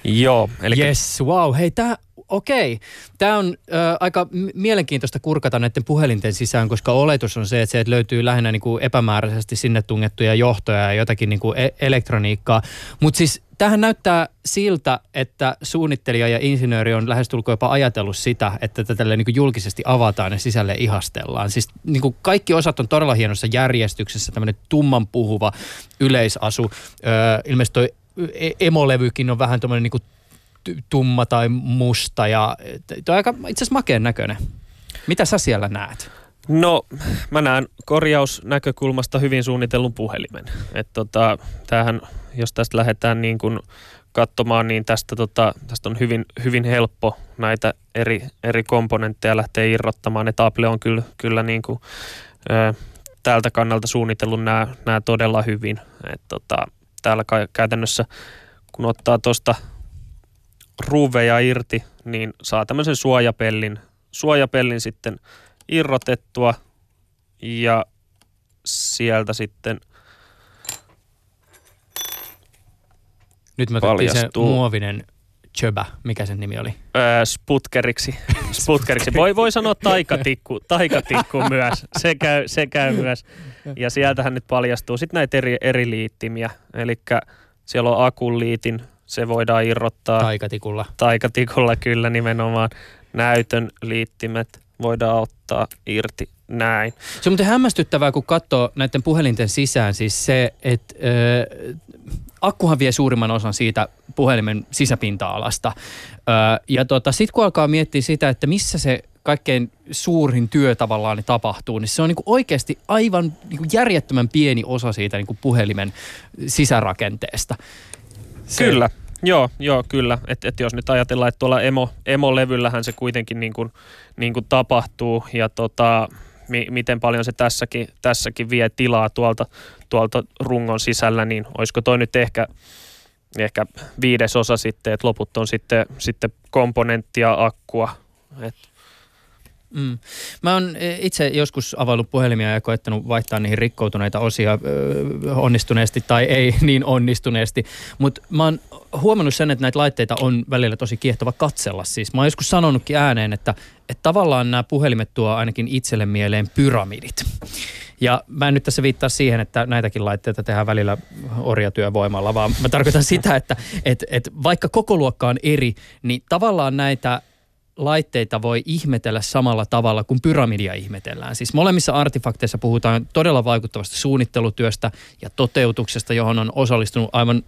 Joo. Eli... Yes, wow. Hei, tämä okei. Tämä on äh, aika mielenkiintoista kurkata näiden puhelinten sisään, koska oletus on se, että se löytyy lähinnä niin kuin epämääräisesti sinne tungettuja johtoja ja jotakin niin kuin e- elektroniikkaa. Mutta siis tähän näyttää siltä, että suunnittelija ja insinööri on lähestulkoon jopa ajatellut sitä, että tätä niin kuin julkisesti avataan ja sisälle ihastellaan. Siis niin kuin kaikki osat on todella hienossa järjestyksessä, tämmöinen tumman puhuva yleisasu. Öö, ilmeisesti toi e-, emolevykin on vähän tämmöinen niin tumma tai musta ja tuo on aika itse asiassa makeen näköinen. Mitä sä siellä näet? No, mä näen korjausnäkökulmasta hyvin suunnitellun puhelimen. Et tota, tämähän, jos tästä lähdetään niin kuin katsomaan, niin tästä, tota, tästä on hyvin, hyvin helppo näitä eri, eri komponentteja lähteä irrottamaan. Et Apple on kyllä, kyllä niin kuin, ö, tältä kannalta suunnitellut nämä, nämä todella hyvin. Et tota, täällä käytännössä, kun ottaa tuosta ruuveja irti, niin saa tämmöisen suojapellin, suojapellin sitten irrotettua ja sieltä sitten Nyt mä se muovinen Chöbä, mikä sen nimi oli? Öö, sputkeriksi. sputkeriksi. Voi, voi sanoa taikatikku, taikatikku myös. Se käy, se käy myös. Ja sieltähän nyt paljastuu sitten näitä eri, eri liittimiä. Eli siellä on akun liitin, se voidaan irrottaa. Taikatikulla. Taikatikulla kyllä nimenomaan. Näytön liittimet voidaan ottaa irti näin. Se on muuten hämmästyttävää, kun katsoo näiden puhelinten sisään siis se, että äh, akkuhan vie suurimman osan siitä puhelimen sisäpinta-alasta. Äh, ja tota, sitten kun alkaa miettiä sitä, että missä se kaikkein suurin työ tavallaan tapahtuu, niin se on niinku oikeasti aivan niinku järjettömän pieni osa siitä niinku puhelimen sisärakenteesta. Se, Kyllä. Joo, joo, kyllä. Että et jos nyt ajatellaan, että tuolla emo, emolevyllähän se kuitenkin niin kuin, niin kuin tapahtuu ja tota, mi, miten paljon se tässäkin, tässäkin vie tilaa tuolta, tuolta rungon sisällä, niin olisiko toi nyt ehkä, ehkä viidesosa sitten, että loput on sitten, sitten komponenttia, akkua. Et Mm. Mä oon e, itse joskus availlut puhelimia ja koettanut vaihtaa niihin rikkoutuneita osia onnistuneesti tai ei niin onnistuneesti. Mutta mä oon huomannut sen, että näitä laitteita on välillä tosi kiehtova katsella. Siis mä oon joskus sanonutkin ääneen, että, että tavallaan nämä puhelimet tuo ainakin itselle mieleen pyramidit. Ja mä en nyt tässä viittaa siihen, että näitäkin laitteita tehdään välillä orjatyövoimalla, vaan mä tarkoitan sitä, että et, et vaikka koko luokka on eri, niin tavallaan näitä laitteita voi ihmetellä samalla tavalla kuin pyramidia ihmetellään. Siis molemmissa artefakteissa puhutaan todella vaikuttavasta suunnittelutyöstä ja toteutuksesta, johon on osallistunut aivan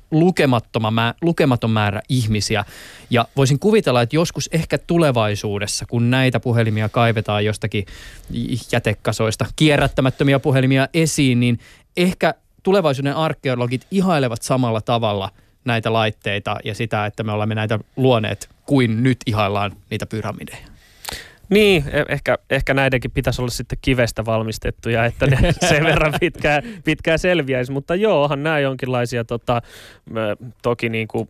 lukematon määrä ihmisiä. Ja voisin kuvitella, että joskus ehkä tulevaisuudessa, kun näitä puhelimia kaivetaan jostakin jätekasoista, kierrättämättömiä puhelimia esiin, niin ehkä tulevaisuuden arkeologit ihailevat samalla tavalla näitä laitteita ja sitä, että me olemme näitä luoneet kuin nyt ihaillaan niitä pyramideja. Niin, e- ehkä, ehkä näidenkin pitäisi olla sitten kivestä valmistettuja, että ne sen verran pitkään, pitkään selviäisi. Mutta joo, onhan nämä jonkinlaisia tota, toki niin kuin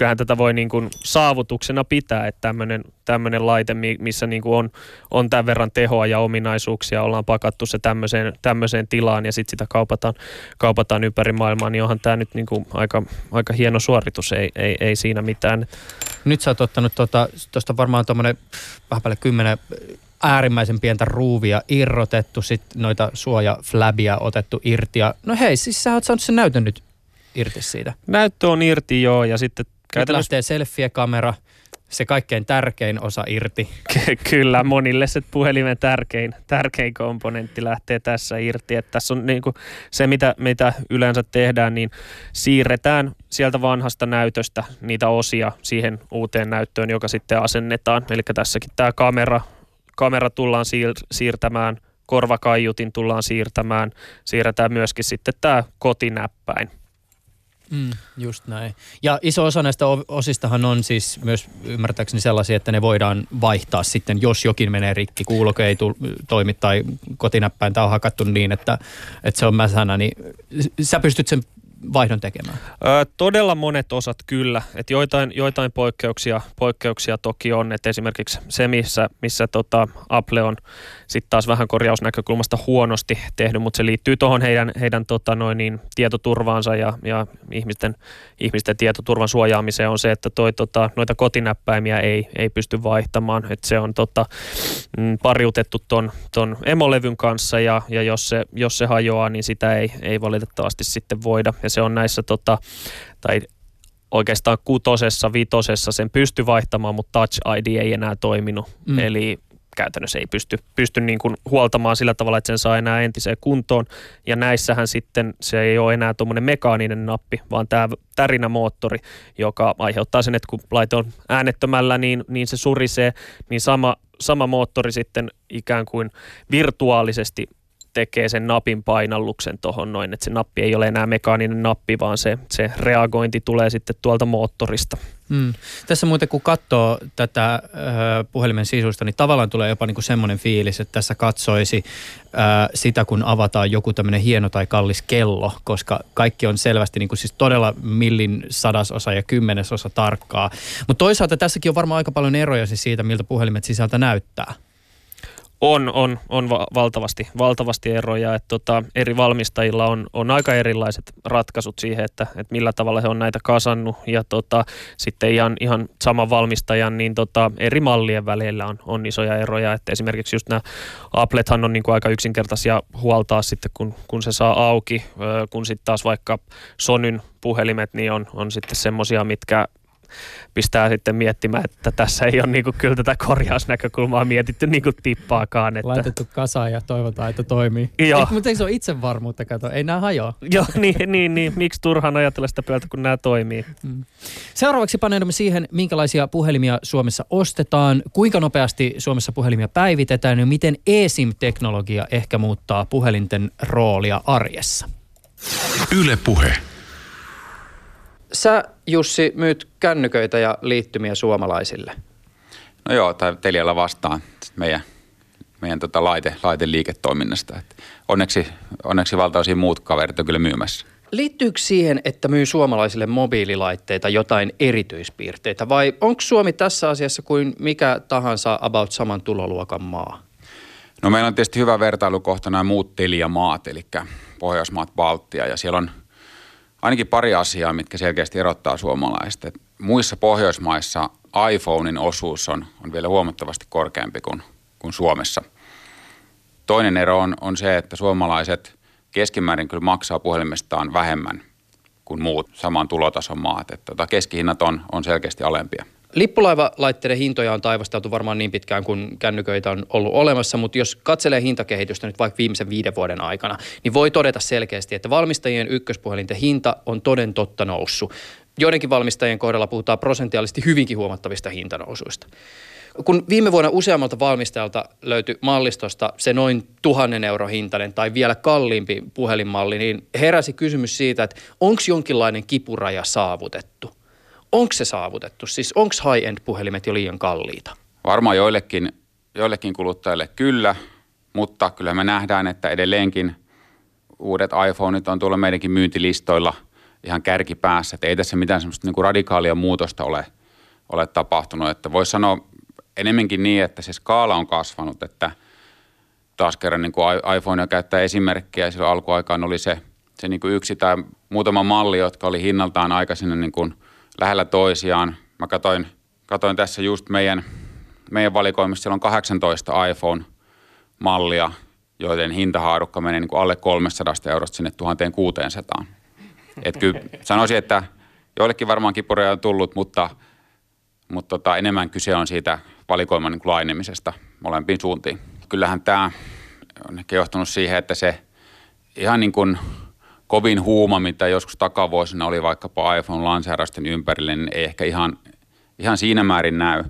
kyllähän tätä voi niin kuin saavutuksena pitää, että tämmöinen, tämmöinen laite, missä niin kuin on, on tämän verran tehoa ja ominaisuuksia, ollaan pakattu se tämmöiseen, tämmöiseen tilaan ja sitten sitä kaupataan, kaupataan ympäri maailmaa, niin onhan tämä nyt niin kuin aika, aika hieno suoritus, ei, ei, ei siinä mitään. Nyt sä oot ottanut tuosta tota, varmaan tuommoinen vähän päälle kymmenen äärimmäisen pientä ruuvia irrotettu, sitten noita suojaflabia otettu irti. Ja, no hei, siis sä oot saanut sen näytön nyt irti siitä. Näyttö on irti joo ja sitten Käytännössä... lähtee selfie-kamera, se kaikkein tärkein osa irti. Kyllä, monille se puhelimen tärkein, tärkein komponentti lähtee tässä irti. Että tässä on niin kuin se, mitä, mitä yleensä tehdään, niin siirretään sieltä vanhasta näytöstä niitä osia siihen uuteen näyttöön, joka sitten asennetaan. Eli tässäkin tämä kamera, kamera tullaan siir- siirtämään, korvakaiutin tullaan siirtämään, siirretään myöskin sitten tämä kotinäppäin Mm, just näin. Ja iso osa näistä osistahan on siis myös ymmärtääkseni sellaisia, että ne voidaan vaihtaa sitten, jos jokin menee rikki, kuuloke ei toimi tai kotinäppäin tai on hakattu niin, että, että se on mäsänä, niin sä pystyt sen vaihdon tekemään? Ö, todella monet osat kyllä. Et joitain, joitain poikkeuksia, poikkeuksia toki on, että esimerkiksi se, missä, missä tota Apple on sitten taas vähän korjausnäkökulmasta huonosti tehnyt, mutta se liittyy tuohon heidän, heidän tota noin niin, tietoturvaansa ja, ja ihmisten, ihmisten tietoturvan suojaamiseen on se, että toi, tota, noita kotinäppäimiä ei, ei pysty vaihtamaan. Et se on tota, mm, pariutettu ton, ton emolevyn kanssa ja, ja jos, se, jos se hajoaa, niin sitä ei, ei valitettavasti sitten voida. Ja se on näissä tota, tai oikeastaan kutosessa, vitosessa sen pysty vaihtamaan, mutta Touch ID ei enää toiminut. Mm. Eli käytännössä ei pysty, pysty niin kuin huoltamaan sillä tavalla, että sen saa enää entiseen kuntoon. Ja näissähän sitten se ei ole enää tuommoinen mekaaninen nappi, vaan tämä tärinämoottori, joka aiheuttaa sen, että kun laite on äänettömällä, niin, niin se surisee, niin sama, sama moottori sitten ikään kuin virtuaalisesti tekee sen napin painalluksen tuohon noin, että se nappi ei ole enää mekaaninen nappi, vaan se, se reagointi tulee sitten tuolta moottorista. Mm. Tässä muuten kun katsoo tätä äh, puhelimen sisusta, niin tavallaan tulee jopa niinku semmoinen fiilis, että tässä katsoisi äh, sitä, kun avataan joku tämmöinen hieno tai kallis kello, koska kaikki on selvästi niinku siis todella millin sadasosa ja kymmenesosa tarkkaa. Mutta toisaalta tässäkin on varmaan aika paljon eroja siis siitä, miltä puhelimet sisältä näyttää. On, on, on valtavasti, valtavasti eroja. Että tota, eri valmistajilla on, on aika erilaiset ratkaisut siihen, että, että millä tavalla he on näitä kasannut. Ja tota, sitten ihan, ihan saman valmistajan, niin tota, eri mallien välillä on, on isoja eroja. Että esimerkiksi just nämä Applethan on niin kuin aika yksinkertaisia huoltaa sitten, kun, kun se saa auki. Kun sitten taas vaikka Sonyn puhelimet, niin on, on sitten semmoisia, mitkä pistää sitten miettimään, että tässä ei ole niinku kyllä tätä korjausnäkökulmaa mietitty niinku tippaakaan. Että... Laitettu kasaan ja toivotaan, että toimii. Joo. mutta eikö se ole itsevarmuutta, kato, ei nämä hajoa. Joo, niin, niin, niin. miksi turhaan ajatella sitä pöltä, kun nämä toimii. Mm. Seuraavaksi paneudumme siihen, minkälaisia puhelimia Suomessa ostetaan, kuinka nopeasti Suomessa puhelimia päivitetään ja miten eSIM-teknologia ehkä muuttaa puhelinten roolia arjessa. Yle Puhe. Sä, Jussi, myyt kännyköitä ja liittymiä suomalaisille. No joo, tai Telialla vastaan meidän, meidän tota laite, laiteliiketoiminnasta. Et onneksi, onneksi valtaosin muut kaverit on kyllä myymässä. Liittyykö siihen, että myy suomalaisille mobiililaitteita jotain erityispiirteitä vai onko Suomi tässä asiassa kuin mikä tahansa about saman tuloluokan maa? No meillä on tietysti hyvä vertailukohta nämä muut Telia-maat, eli Pohjoismaat, Baltia, ja siellä on ainakin pari asiaa, mitkä selkeästi erottaa suomalaista. Et muissa Pohjoismaissa iPhonein osuus on, on vielä huomattavasti korkeampi kuin, kuin Suomessa. Toinen ero on, on se, että suomalaiset keskimäärin kyllä maksaa puhelimestaan vähemmän kuin muut saman tulotason maat. Että tota, keskihinnat on, on selkeästi alempia. Lippulaivalaitteiden hintoja on taivasteltu varmaan niin pitkään kuin kännyköitä on ollut olemassa, mutta jos katselee hintakehitystä nyt vaikka viimeisen viiden vuoden aikana, niin voi todeta selkeästi, että valmistajien ykköspuhelinten hinta on toden totta noussut. Joidenkin valmistajien kohdalla puhutaan prosentiaalisesti hyvinkin huomattavista hintanousuista. Kun viime vuonna useammalta valmistajalta löytyi mallistosta se noin tuhannen euro hintainen tai vielä kalliimpi puhelinmalli, niin heräsi kysymys siitä, että onko jonkinlainen kipuraja saavutettu? Onko se saavutettu? Siis onko high-end puhelimet jo liian kalliita? Varmaan joillekin, joillekin kuluttajille kyllä, mutta kyllä me nähdään, että edelleenkin uudet iPhoneit on tuolla meidänkin myyntilistoilla ihan kärkipäässä. Että ei tässä mitään semmoista niin radikaalia muutosta ole, ole tapahtunut. Että voisi sanoa enemmänkin niin, että se skaala on kasvanut, että taas kerran niin kuin iPhonea käyttää esimerkkiä. Silloin alkuaikaan oli se, se niin kuin yksi tai muutama malli, jotka oli hinnaltaan aika sinne niin kuin – lähellä toisiaan. Mä katoin, katoin tässä just meidän, meidän valikoimissa, siellä on 18 iPhone-mallia, joiden hintahaarukka menee niin kuin alle 300 eurosta sinne 1600. Et kyllä sanoisin, että joillekin varmaan kipureja on tullut, mutta, mutta tota, enemmän kyse on siitä valikoiman niin lainemisesta molempiin suuntiin. Kyllähän tämä on ehkä johtanut siihen, että se ihan niin kuin – kovin huuma, mitä joskus takavuosina oli vaikkapa iPhone-lanseerausten ympärille, niin ei ehkä ihan, ihan siinä määrin näy.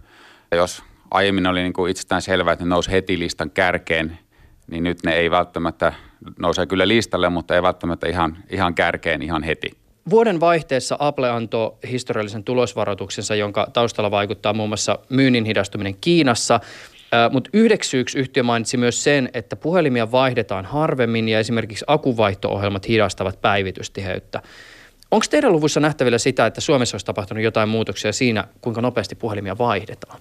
Ja jos aiemmin oli niin kuin itsestään selvää, että ne nousi heti listan kärkeen, niin nyt ne ei välttämättä, nousee kyllä listalle, mutta ei välttämättä ihan, ihan kärkeen ihan heti. Vuoden vaihteessa Apple antoi historiallisen tulosvaroituksensa, jonka taustalla vaikuttaa muun muassa myynnin hidastuminen Kiinassa mutta yhdeksi syyksi yhtiö mainitsi myös sen, että puhelimia vaihdetaan harvemmin ja esimerkiksi akuvaihto-ohjelmat hidastavat päivitystiheyttä. Onko teidän luvussa nähtävillä sitä, että Suomessa olisi tapahtunut jotain muutoksia siinä, kuinka nopeasti puhelimia vaihdetaan?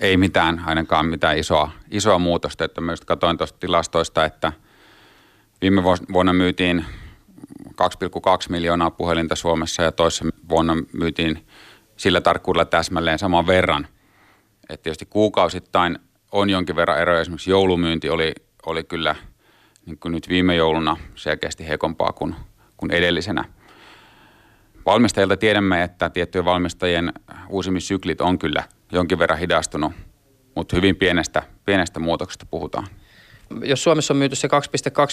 Ei mitään, ainakaan mitään isoa, isoa muutosta. Että myös katsoin tuosta tilastoista, että viime vuonna myytiin 2,2 miljoonaa puhelinta Suomessa ja toisessa vuonna myytiin sillä tarkkuudella täsmälleen saman verran. Että tietysti kuukausittain on jonkin verran eroja. Esimerkiksi joulumyynti oli, oli kyllä niin kuin nyt viime jouluna selkeästi heikompaa kuin, kuin edellisenä. Valmistajilta tiedämme, että tiettyjen valmistajien uusimissyklit on kyllä jonkin verran hidastunut, mutta hyvin pienestä, pienestä muutoksesta puhutaan. Jos Suomessa on myyty se 2,2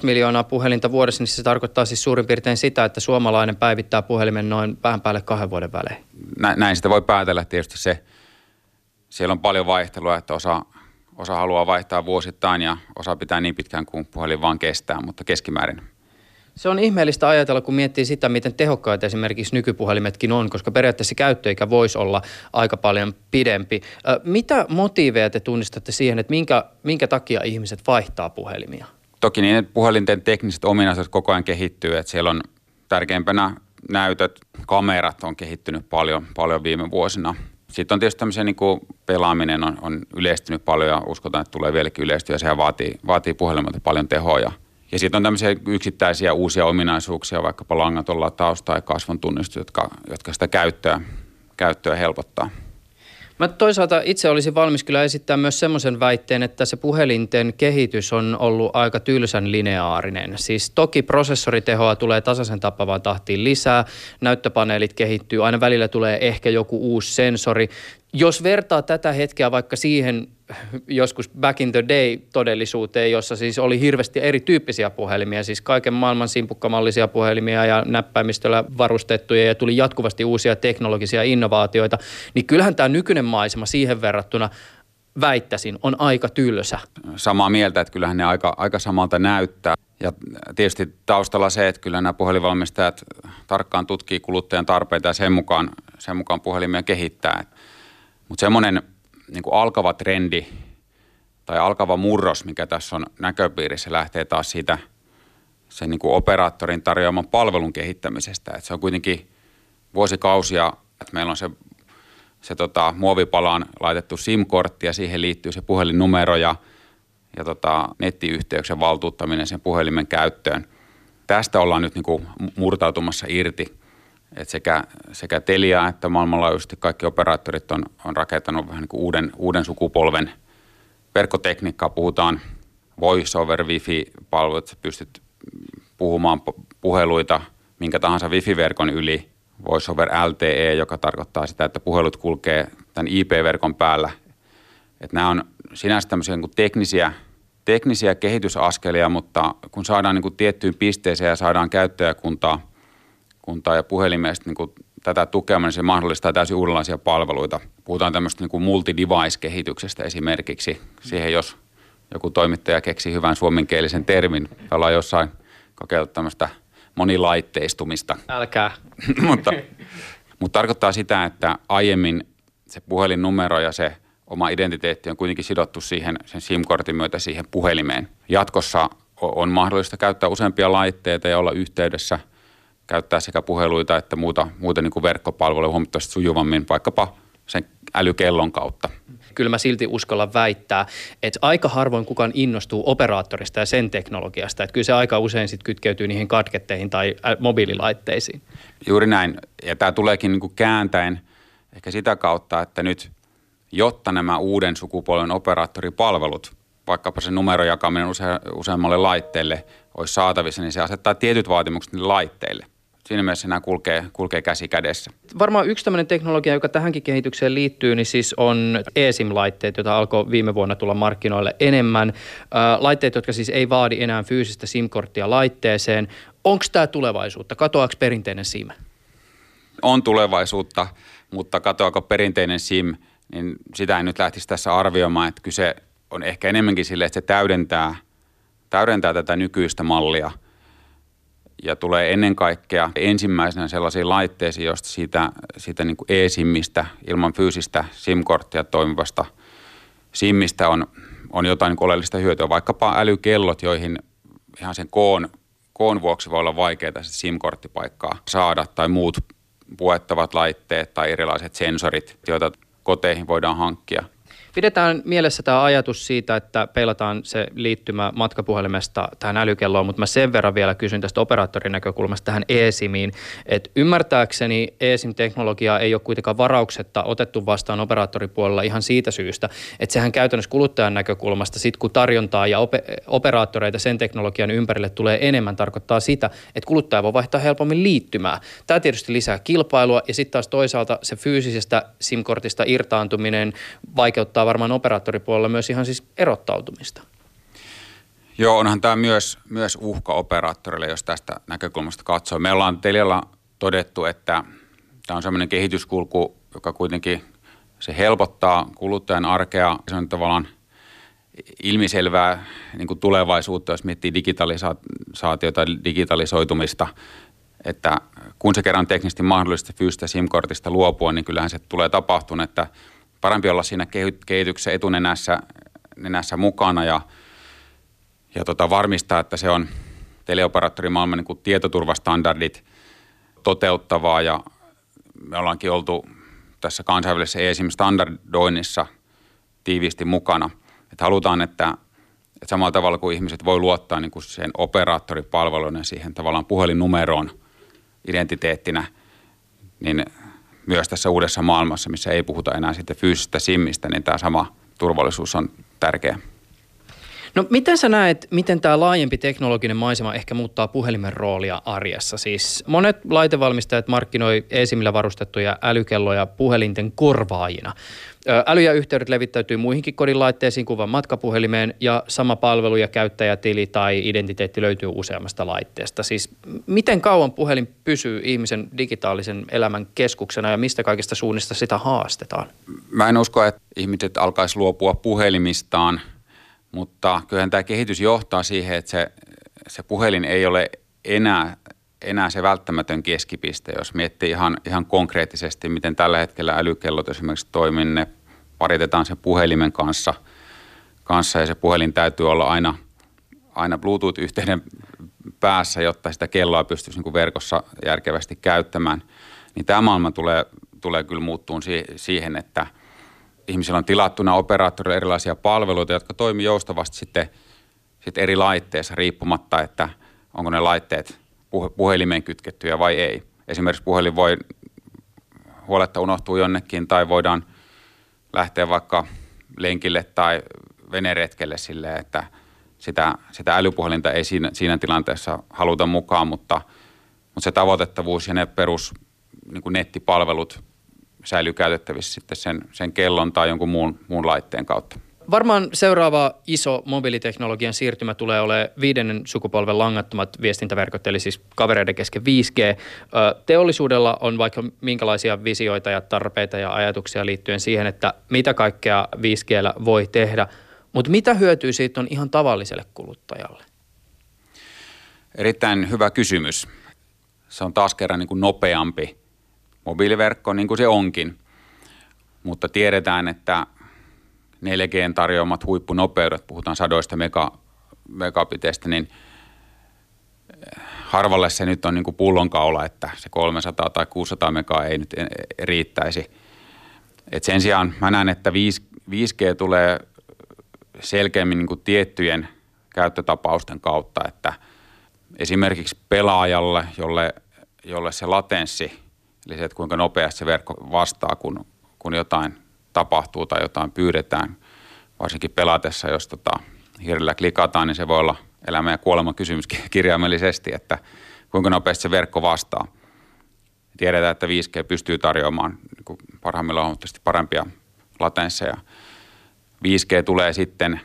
miljoonaa puhelinta vuodessa, niin se tarkoittaa siis suurin piirtein sitä, että suomalainen päivittää puhelimen noin vähän päälle kahden vuoden välein. Näin sitä voi päätellä tietysti se. Siellä on paljon vaihtelua, että osa Osa haluaa vaihtaa vuosittain ja osa pitää niin pitkään kuin puhelin vaan kestää, mutta keskimäärin. Se on ihmeellistä ajatella, kun miettii sitä, miten tehokkaita esimerkiksi nykypuhelimetkin on, koska periaatteessa käyttöikä voisi olla aika paljon pidempi. Mitä motiiveja te tunnistatte siihen, että minkä, minkä takia ihmiset vaihtaa puhelimia? Toki niin, että puhelinten tekniset ominaisuudet koko ajan kehittyy, että siellä on tärkeimpänä näytöt, kamerat on kehittynyt paljon, paljon viime vuosina – sitten on tietysti tämmöisen niin pelaaminen on, on yleistynyt paljon ja uskotaan, että tulee vieläkin yleistyä sehän vaatii, vaatii puhelimelta paljon tehoja. Ja sitten on tämmöisiä yksittäisiä uusia ominaisuuksia, vaikkapa langaton lataus tai kasvon tunnistus, jotka, jotka sitä käyttöä, käyttöä helpottaa. Mä toisaalta itse olisin valmis kyllä esittää myös semmoisen väitteen, että se puhelinten kehitys on ollut aika tylsän lineaarinen. Siis toki prosessoritehoa tulee tasaisen tappavaan tahtiin lisää, näyttöpaneelit kehittyy, aina välillä tulee ehkä joku uusi sensori. Jos vertaa tätä hetkeä vaikka siihen joskus back in the day todellisuuteen, jossa siis oli hirveästi erityyppisiä puhelimia, siis kaiken maailman simpukkamallisia puhelimia ja näppäimistöllä varustettuja ja tuli jatkuvasti uusia teknologisia innovaatioita, niin kyllähän tämä nykyinen maisema siihen verrattuna väittäisin, on aika tylsä. Samaa mieltä, että kyllähän ne aika, aika samalta näyttää. Ja tietysti taustalla se, että kyllä nämä puhelinvalmistajat tarkkaan tutkii kuluttajan tarpeita ja sen mukaan, sen mukaan puhelimia kehittää. Mutta semmoinen niin alkava trendi tai alkava murros, mikä tässä on näköpiirissä, lähtee taas siitä sen niin operaattorin tarjoaman palvelun kehittämisestä. Et se on kuitenkin vuosikausia, että meillä on se, se tota, muovipalaan laitettu SIM-kortti ja siihen liittyy se puhelinnumero ja, ja tota, nettiyhteyksien valtuuttaminen sen puhelimen käyttöön. Tästä ollaan nyt niin murtautumassa irti. Et sekä, sekä Telia että maailmanlaajuisesti kaikki operaattorit on, on rakentanut vähän niin kuin uuden, uuden sukupolven verkkotekniikkaa. Puhutaan voice over wifi-palvelut, pystyt puhumaan puheluita minkä tahansa wifi-verkon yli, voice over LTE, joka tarkoittaa sitä, että puhelut kulkee tämän IP-verkon päällä. Että nämä on sinänsä tämmöisiä niin teknisiä, teknisiä kehitysaskelia, mutta kun saadaan niin kuin tiettyyn pisteeseen ja saadaan käyttäjäkuntaa kuntaa ja puhelimesta niin kuin tätä tukemaan, niin se mahdollistaa täysin uudenlaisia palveluita. Puhutaan tämmöistä niin multi-device-kehityksestä esimerkiksi. Siihen jos joku toimittaja keksi hyvän suomenkielisen termin, ollaan jossain kokeillut tämmöistä monilaitteistumista. Älkää. mutta, mutta tarkoittaa sitä, että aiemmin se puhelinnumero ja se oma identiteetti on kuitenkin sidottu siihen, sen SIM-kortin myötä siihen puhelimeen. Jatkossa on mahdollista käyttää useampia laitteita ja olla yhteydessä, käyttää sekä puheluita että muuta, muuta niin kuin verkkopalveluja huomattavasti sujuvammin, vaikkapa sen älykellon kautta. Kyllä mä silti uskalla väittää, että aika harvoin kukaan innostuu operaattorista ja sen teknologiasta. Että kyllä se aika usein sitten kytkeytyy niihin katketteihin tai mobiililaitteisiin. Juuri näin. Ja tämä tuleekin niin kuin kääntäen ehkä sitä kautta, että nyt jotta nämä uuden sukupolven operaattoripalvelut, vaikkapa se numerojakaminen use, useammalle laitteelle, olisi saatavissa, niin se asettaa tietyt vaatimukset niille laitteille – siinä mielessä nämä kulkee, kulkee käsi kädessä. Varmaan yksi tämmöinen teknologia, joka tähänkin kehitykseen liittyy, niin siis on eSIM-laitteet, joita alkoi viime vuonna tulla markkinoille enemmän. laitteet, jotka siis ei vaadi enää fyysistä SIM-korttia laitteeseen. Onko tämä tulevaisuutta? Katoaako perinteinen SIM? On tulevaisuutta, mutta katoako perinteinen SIM, niin sitä en nyt lähtisi tässä arvioimaan, että kyse on ehkä enemmänkin sille, että se täydentää, täydentää tätä nykyistä mallia – ja tulee ennen kaikkea ensimmäisenä sellaisiin laitteisiin, joista siitä, siitä niin kuin e-simmistä ilman fyysistä SIM-korttia toimivasta SIMistä on, on jotain niin oleellista hyötyä. Vaikkapa älykellot, joihin ihan sen koon, koon vuoksi voi olla vaikeaa SIM-korttipaikkaa saada tai muut puettavat laitteet tai erilaiset sensorit, joita koteihin voidaan hankkia – Pidetään mielessä tämä ajatus siitä, että peilataan se liittymä matkapuhelimesta tähän älykelloon, mutta mä sen verran vielä kysyn tästä operaattorin näkökulmasta tähän eSIMiin, että ymmärtääkseni eSIM-teknologiaa ei ole kuitenkaan varauksetta otettu vastaan operaattoripuolella ihan siitä syystä, että sehän käytännössä kuluttajan näkökulmasta sit kun tarjontaa ja operaattoreita sen teknologian ympärille tulee enemmän, tarkoittaa sitä, että kuluttaja voi vaihtaa helpommin liittymää. Tämä tietysti lisää kilpailua ja sitten taas toisaalta se fyysisestä SIM-kortista irtaantuminen vaikeuttaa varmaan operaattoripuolella myös ihan siis erottautumista. Joo, onhan tämä myös, myös uhka operaattorille, jos tästä näkökulmasta katsoo. Me ollaan Telialla todettu, että tämä on sellainen kehityskulku, joka kuitenkin se helpottaa kuluttajan arkea. Se on tavallaan ilmiselvää niin kuin tulevaisuutta, jos miettii digitalisaatiota, digitalisoitumista, että kun se kerran teknisesti mahdollista fyysistä SIM-kortista luopua, niin kyllähän se tulee tapahtumaan, että parempi olla siinä kehityksessä etunenässä nenässä mukana ja, ja tota varmistaa, että se on teleoperaattorimaailman niin kuin tietoturvastandardit toteuttavaa ja me ollaankin oltu tässä kansainvälisessä ESIM-standardoinnissa tiiviisti mukana. Että halutaan, että, että samalla tavalla kuin ihmiset voi luottaa niin kuin siihen operaattoripalveluun ja siihen tavallaan puhelinnumeroon identiteettinä, niin myös tässä uudessa maailmassa, missä ei puhuta enää sitten fyysisestä simmistä, niin tämä sama turvallisuus on tärkeä. No miten sä näet, miten tämä laajempi teknologinen maisema ehkä muuttaa puhelimen roolia arjessa? Siis monet laitevalmistajat markkinoi esimillä varustettuja älykelloja puhelinten korvaajina. Äly ja yhteydet levittäytyy muihinkin kodin laitteisiin kuin matkapuhelimeen ja sama palvelu ja käyttäjätili tai identiteetti löytyy useammasta laitteesta. Siis miten kauan puhelin pysyy ihmisen digitaalisen elämän keskuksena ja mistä kaikista suunnista sitä haastetaan? Mä en usko, että ihmiset alkaisi luopua puhelimistaan, mutta kyllähän tämä kehitys johtaa siihen, että se, se puhelin ei ole enää enää se välttämätön keskipiste, jos miettii ihan, ihan konkreettisesti, miten tällä hetkellä älykellot esimerkiksi toimii, ne paritetaan sen puhelimen kanssa, kanssa ja se puhelin täytyy olla aina, aina Bluetooth-yhteyden päässä, jotta sitä kelloa pystyisi niin verkossa järkevästi käyttämään. Niin tämä maailma tulee, tulee kyllä muuttuun siihen, että, ihmisillä on tilattuna operaattorille erilaisia palveluita, jotka toimii joustavasti sitten, sitten eri laitteissa riippumatta, että onko ne laitteet puhelimeen kytkettyjä vai ei. Esimerkiksi puhelin voi huoletta unohtuu jonnekin tai voidaan lähteä vaikka lenkille tai veneretkelle silleen, että sitä, sitä älypuhelinta ei siinä, siinä tilanteessa haluta mukaan, mutta, mutta se tavoitettavuus ja ne perus niin kuin nettipalvelut säilyy käytettävissä sitten sen, sen kellon tai jonkun muun, muun laitteen kautta. Varmaan seuraava iso mobiiliteknologian siirtymä tulee olemaan viidennen sukupolven langattomat viestintäverkot, eli siis kavereiden kesken 5G. Teollisuudella on vaikka minkälaisia visioita ja tarpeita ja ajatuksia liittyen siihen, että mitä kaikkea 5G voi tehdä, mutta mitä hyötyy siitä on ihan tavalliselle kuluttajalle? Erittäin hyvä kysymys. Se on taas kerran niin kuin nopeampi mobiiliverkko, niin kuin se onkin. Mutta tiedetään, että 4Gn tarjoamat huippunopeudet, puhutaan sadoista mega, megabiteistä, niin eh, harvalle se nyt on niin kuin pullonkaula, että se 300 tai 600 megaa ei nyt riittäisi. Et sen sijaan mä näen, että 5G tulee selkeämmin niin kuin tiettyjen käyttötapausten kautta, että esimerkiksi pelaajalle, jolle, jolle se latenssi, eli se, että kuinka nopeasti se verkko vastaa, kun, kun jotain tapahtuu tai jotain pyydetään, varsinkin pelatessa, jos tota, hirrellä klikataan, niin se voi olla elämä ja kuolema kysymys kirjaimellisesti, että kuinka nopeasti se verkko vastaa. Tiedetään, että 5G pystyy tarjoamaan niin parhaimmillaan huomattavasti parempia latensseja. 5G tulee sitten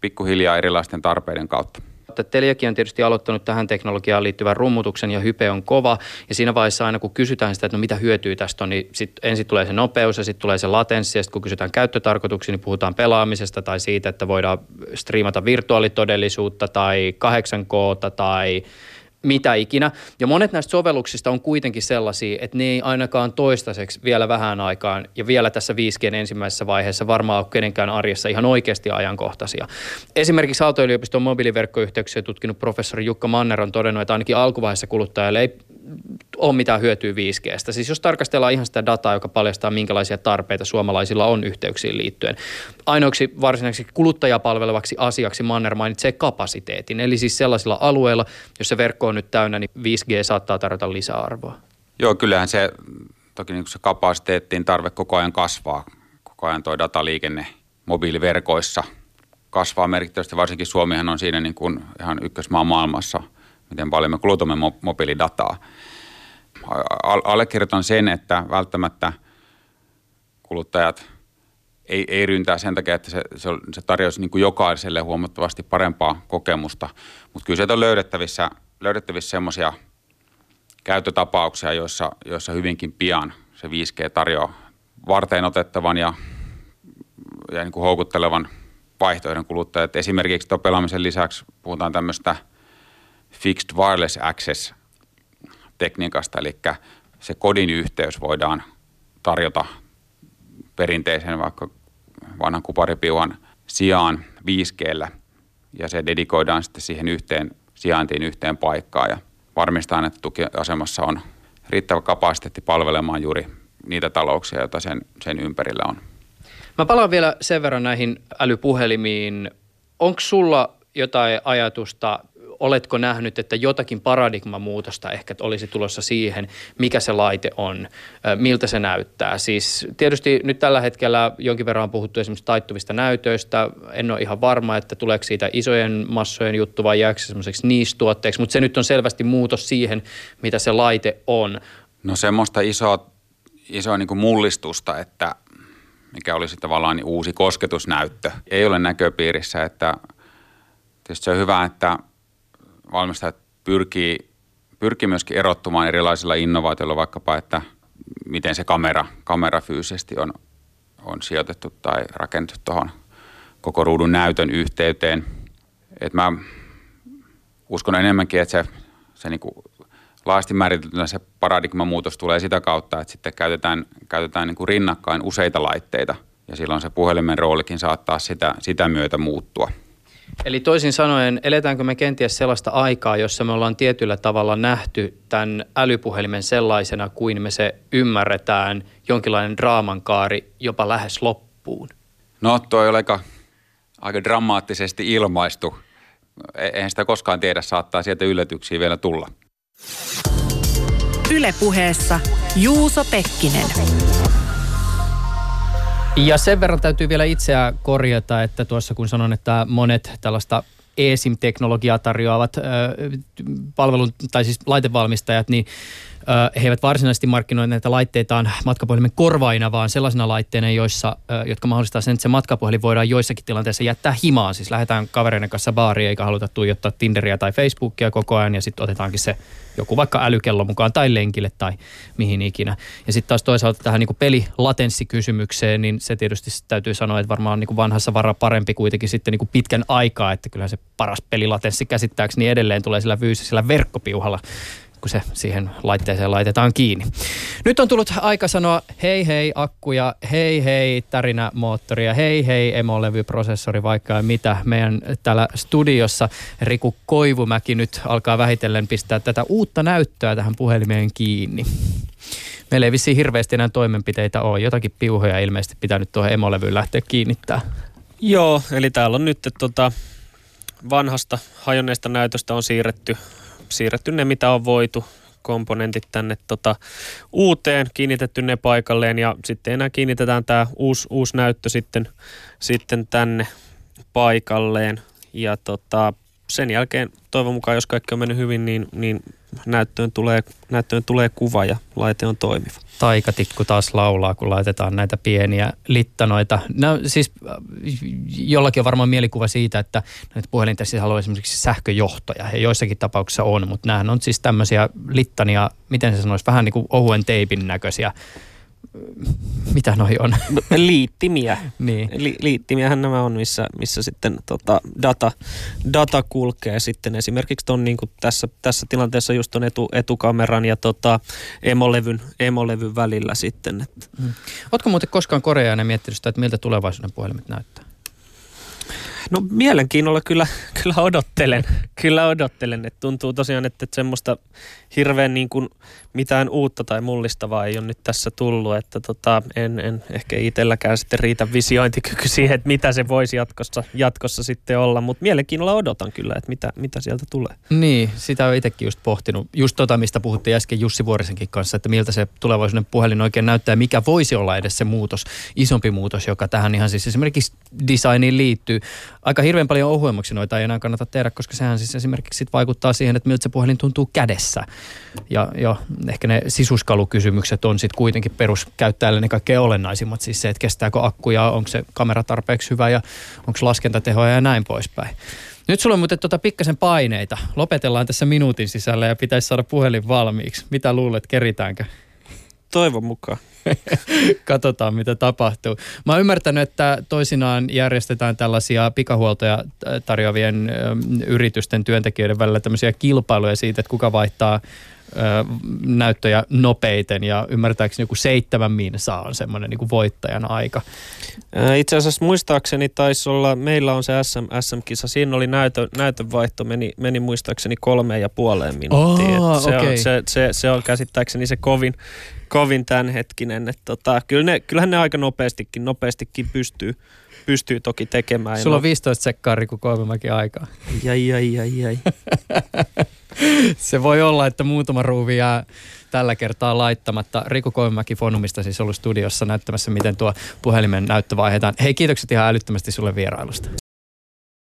pikkuhiljaa erilaisten tarpeiden kautta. Teliakin on tietysti aloittanut tähän teknologiaan liittyvän rummutuksen ja hype on kova. Ja siinä vaiheessa aina kun kysytään sitä, että no mitä hyötyy tästä on, niin sit ensin tulee se nopeus ja sitten tulee se latenssi. Ja sitten kun kysytään käyttötarkoituksia, niin puhutaan pelaamisesta tai siitä, että voidaan striimata virtuaalitodellisuutta tai 8K tai mitä ikinä. Ja monet näistä sovelluksista on kuitenkin sellaisia, että ne ei ainakaan toistaiseksi vielä vähän aikaan ja vielä tässä 5G ensimmäisessä vaiheessa varmaan ole kenenkään arjessa ihan oikeasti ajankohtaisia. Esimerkiksi Aalto-yliopiston mobiiliverkkoyhteyksiä tutkinut professori Jukka Manner on todennut, että ainakin alkuvaiheessa kuluttajalle ei ole mitään hyötyä 5Gstä. Siis jos tarkastellaan ihan sitä dataa, joka paljastaa, minkälaisia tarpeita suomalaisilla on yhteyksiin liittyen. Ainoaksi varsinaiseksi kuluttajapalvelevaksi asiaksi Manner mainitsee kapasiteetin. Eli siis sellaisilla alueilla, jossa verkko on nyt täynnä, niin 5G saattaa tarjota lisäarvoa. Joo, kyllähän se, toki niin se kapasiteettiin tarve koko ajan kasvaa. Koko ajan tuo dataliikenne mobiiliverkoissa kasvaa merkittävästi. Varsinkin Suomihan on siinä niin kuin ihan ykkösmaa maailmassa – miten paljon me kulutamme mobiilidataa. Allekirjoitan sen, että välttämättä kuluttajat ei, ei ryntää sen takia, että se, se, se tarjoaisi niin kuin jokaiselle huomattavasti parempaa kokemusta. Mutta kyllä sieltä on löydettävissä, löydettävissä semmoisia käyttötapauksia, joissa, joissa hyvinkin pian se 5G tarjoaa varteen otettavan ja, ja niin kuin houkuttelevan vaihtoehdon kuluttajat. Esimerkiksi tuon pelaamisen lisäksi puhutaan tämmöistä – fixed wireless access tekniikasta, eli se kodin yhteys voidaan tarjota perinteisen vaikka vanhan kuparipiuhan sijaan 5 ja se dedikoidaan sitten siihen yhteen sijaintiin yhteen paikkaan ja varmistetaan, että tukiasemassa on riittävä kapasiteetti palvelemaan juuri niitä talouksia, joita sen, sen ympärillä on. Mä palaan vielä sen verran näihin älypuhelimiin. Onko sulla jotain ajatusta oletko nähnyt, että jotakin paradigmamuutosta ehkä olisi tulossa siihen, mikä se laite on, miltä se näyttää. Siis tietysti nyt tällä hetkellä jonkin verran on puhuttu esimerkiksi taittuvista näytöistä. En ole ihan varma, että tuleeko siitä isojen massojen juttu vai jääkö se semmoiseksi niistuotteeksi, mutta se nyt on selvästi muutos siihen, mitä se laite on. No semmoista isoa, isoa niin mullistusta, että mikä olisi tavallaan niin uusi kosketusnäyttö. Ei ole näköpiirissä, että tietysti se on hyvä, että valmistajat pyrkii, pyrkii myöskin erottumaan erilaisilla innovaatioilla, vaikkapa, että miten se kamera, kamera fyysisesti on, on sijoitettu tai rakennettu tuohon koko ruudun näytön yhteyteen. Et mä uskon enemmänkin, että se, se niinku laajasti määriteltynä se paradigmamuutos tulee sitä kautta, että sitten käytetään, käytetään niinku rinnakkain useita laitteita ja silloin se puhelimen roolikin saattaa sitä, sitä myötä muuttua. Eli toisin sanoen, eletäänkö me kenties sellaista aikaa, jossa me ollaan tietyllä tavalla nähty tämän älypuhelimen sellaisena kuin me se ymmärretään, jonkinlainen draamankaari jopa lähes loppuun? No toi oli aika, aika dramaattisesti ilmaistu. E- eihän sitä koskaan tiedä, saattaa sieltä yllätyksiä vielä tulla. Ylepuheessa Juuso Pekkinen. Ja sen verran täytyy vielä itseä korjata, että tuossa kun sanon, että monet tällaista eSIM-teknologiaa tarjoavat äh, palvelun, tai siis laitevalmistajat, niin he eivät varsinaisesti markkinoi näitä laitteitaan matkapuhelimen korvaina, vaan sellaisena laitteena, joissa, jotka mahdollistaa sen, että se matkapuhelin voidaan joissakin tilanteissa jättää himaan. Siis lähdetään kavereiden kanssa baariin eikä haluta tuijottaa Tinderiä tai Facebookia koko ajan ja sitten otetaankin se joku vaikka älykello mukaan tai lenkille tai mihin ikinä. Ja sitten taas toisaalta tähän niin pelilatenssikysymykseen, niin se tietysti täytyy sanoa, että varmaan niin vanhassa vara parempi kuitenkin sitten niin pitkän aikaa, että kyllä se paras pelilatenssi käsittääkseni edelleen tulee sillä fyysisellä verkkopiuhalla kun se siihen laitteeseen laitetaan kiinni. Nyt on tullut aika sanoa hei hei akkuja, hei hei moottoria, hei hei emolevyprosessori, vaikka mitä. Meidän täällä studiossa Riku Koivumäki nyt alkaa vähitellen pistää tätä uutta näyttöä tähän puhelimeen kiinni. Meillä ei vissiin hirveästi enää toimenpiteitä ole. Jotakin piuhoja ilmeisesti pitänyt tuohon emolevyyn lähteä kiinnittää. Joo, eli täällä on nyt tota, vanhasta hajonneesta näytöstä on siirretty siirretty ne, mitä on voitu, komponentit tänne tota, uuteen, kiinnitetty ne paikalleen ja sitten enää kiinnitetään tämä uusi, uusi näyttö sitten, sitten tänne paikalleen. Ja tota, sen jälkeen toivon mukaan, jos kaikki on mennyt hyvin, niin, niin näyttöön, tulee, näyttöön tulee kuva ja laite on toimiva. Taikatikku taas laulaa, kun laitetaan näitä pieniä littanoita. No, siis äh, jollakin on varmaan mielikuva siitä, että näitä puhelinten sisällä on esimerkiksi sähköjohtoja. Ja joissakin tapauksissa on, mutta nämä on siis tämmöisiä littania, miten se sanoisi, vähän niin kuin ohuen teipin näköisiä mitä noi on? Liittimiä. niin. Li, liittimiähän nämä on, missä, missä sitten tota data, data kulkee sitten esimerkiksi ton, niin tässä, tässä tilanteessa just on etu, etukameran ja tota emolevyn, emolevyn välillä sitten. Että. Hmm. Oletko muuten koskaan Koreana miettinyt sitä, että miltä tulevaisuuden puhelimet näyttää? No mielenkiinnolla kyllä, kyllä odottelen. Kyllä odottelen. Että tuntuu tosiaan, että, että semmoista hirveän niin kuin mitään uutta tai mullistavaa ei ole nyt tässä tullut. Että tota, en, en ehkä itselläkään sitten riitä visiointikyky siihen, että mitä se voisi jatkossa, jatkossa sitten olla. Mutta mielenkiinnolla odotan kyllä, että mitä, mitä sieltä tulee. Niin, sitä olen itsekin just pohtinut. Just tota, mistä puhuttiin äsken Jussi Vuorisenkin kanssa, että miltä se tulevaisuuden puhelin oikein näyttää, mikä voisi olla edes se muutos, isompi muutos, joka tähän ihan siis esimerkiksi designiin liittyy aika hirveän paljon ohuemmaksi noita ei enää kannata tehdä, koska sehän siis esimerkiksi sit vaikuttaa siihen, että miltä se puhelin tuntuu kädessä. Ja jo ehkä ne sisuskalukysymykset on sitten kuitenkin peruskäyttäjälle ne kaikkein olennaisimmat. Siis se, että kestääkö akku ja onko se kamera tarpeeksi hyvä ja onko laskentatehoja ja näin poispäin. Nyt sulla on muuten tuota pikkasen paineita. Lopetellaan tässä minuutin sisällä ja pitäisi saada puhelin valmiiksi. Mitä luulet, keritäänkö? Toivon mukaan. Katsotaan, mitä tapahtuu. Mä oon ymmärtänyt, että toisinaan järjestetään tällaisia pikahuoltoja tarjoavien yritysten työntekijöiden välillä tämmöisiä kilpailuja siitä, että kuka vaihtaa näyttöjä nopeiten ja ymmärtääkseni joku seitsemän saa on semmoinen niin voittajan aika. Itse asiassa muistaakseni taisi olla, meillä on se SM, SM-kisa, siinä oli näytö, näytönvaihto, meni, meni muistaakseni kolmeen ja puoleen minuuttiin. Oh, se, okay. on, se, se, se on käsittääkseni se kovin, kovin tämänhetkinen. Että tota, kyllä ne, kyllähän ne aika nopeastikin, nopeastikin pystyy, pystyy toki tekemään. Sulla on 15 sekkaa Riku Koivumäki aikaa. Jai, jai, jai, jai. Se voi olla, että muutama ruuvi jää tällä kertaa laittamatta. Riku Koivumäki Fonumista siis ollut studiossa näyttämässä, miten tuo puhelimen näyttö vaihdetaan. Hei, kiitokset ihan älyttömästi sulle vierailusta.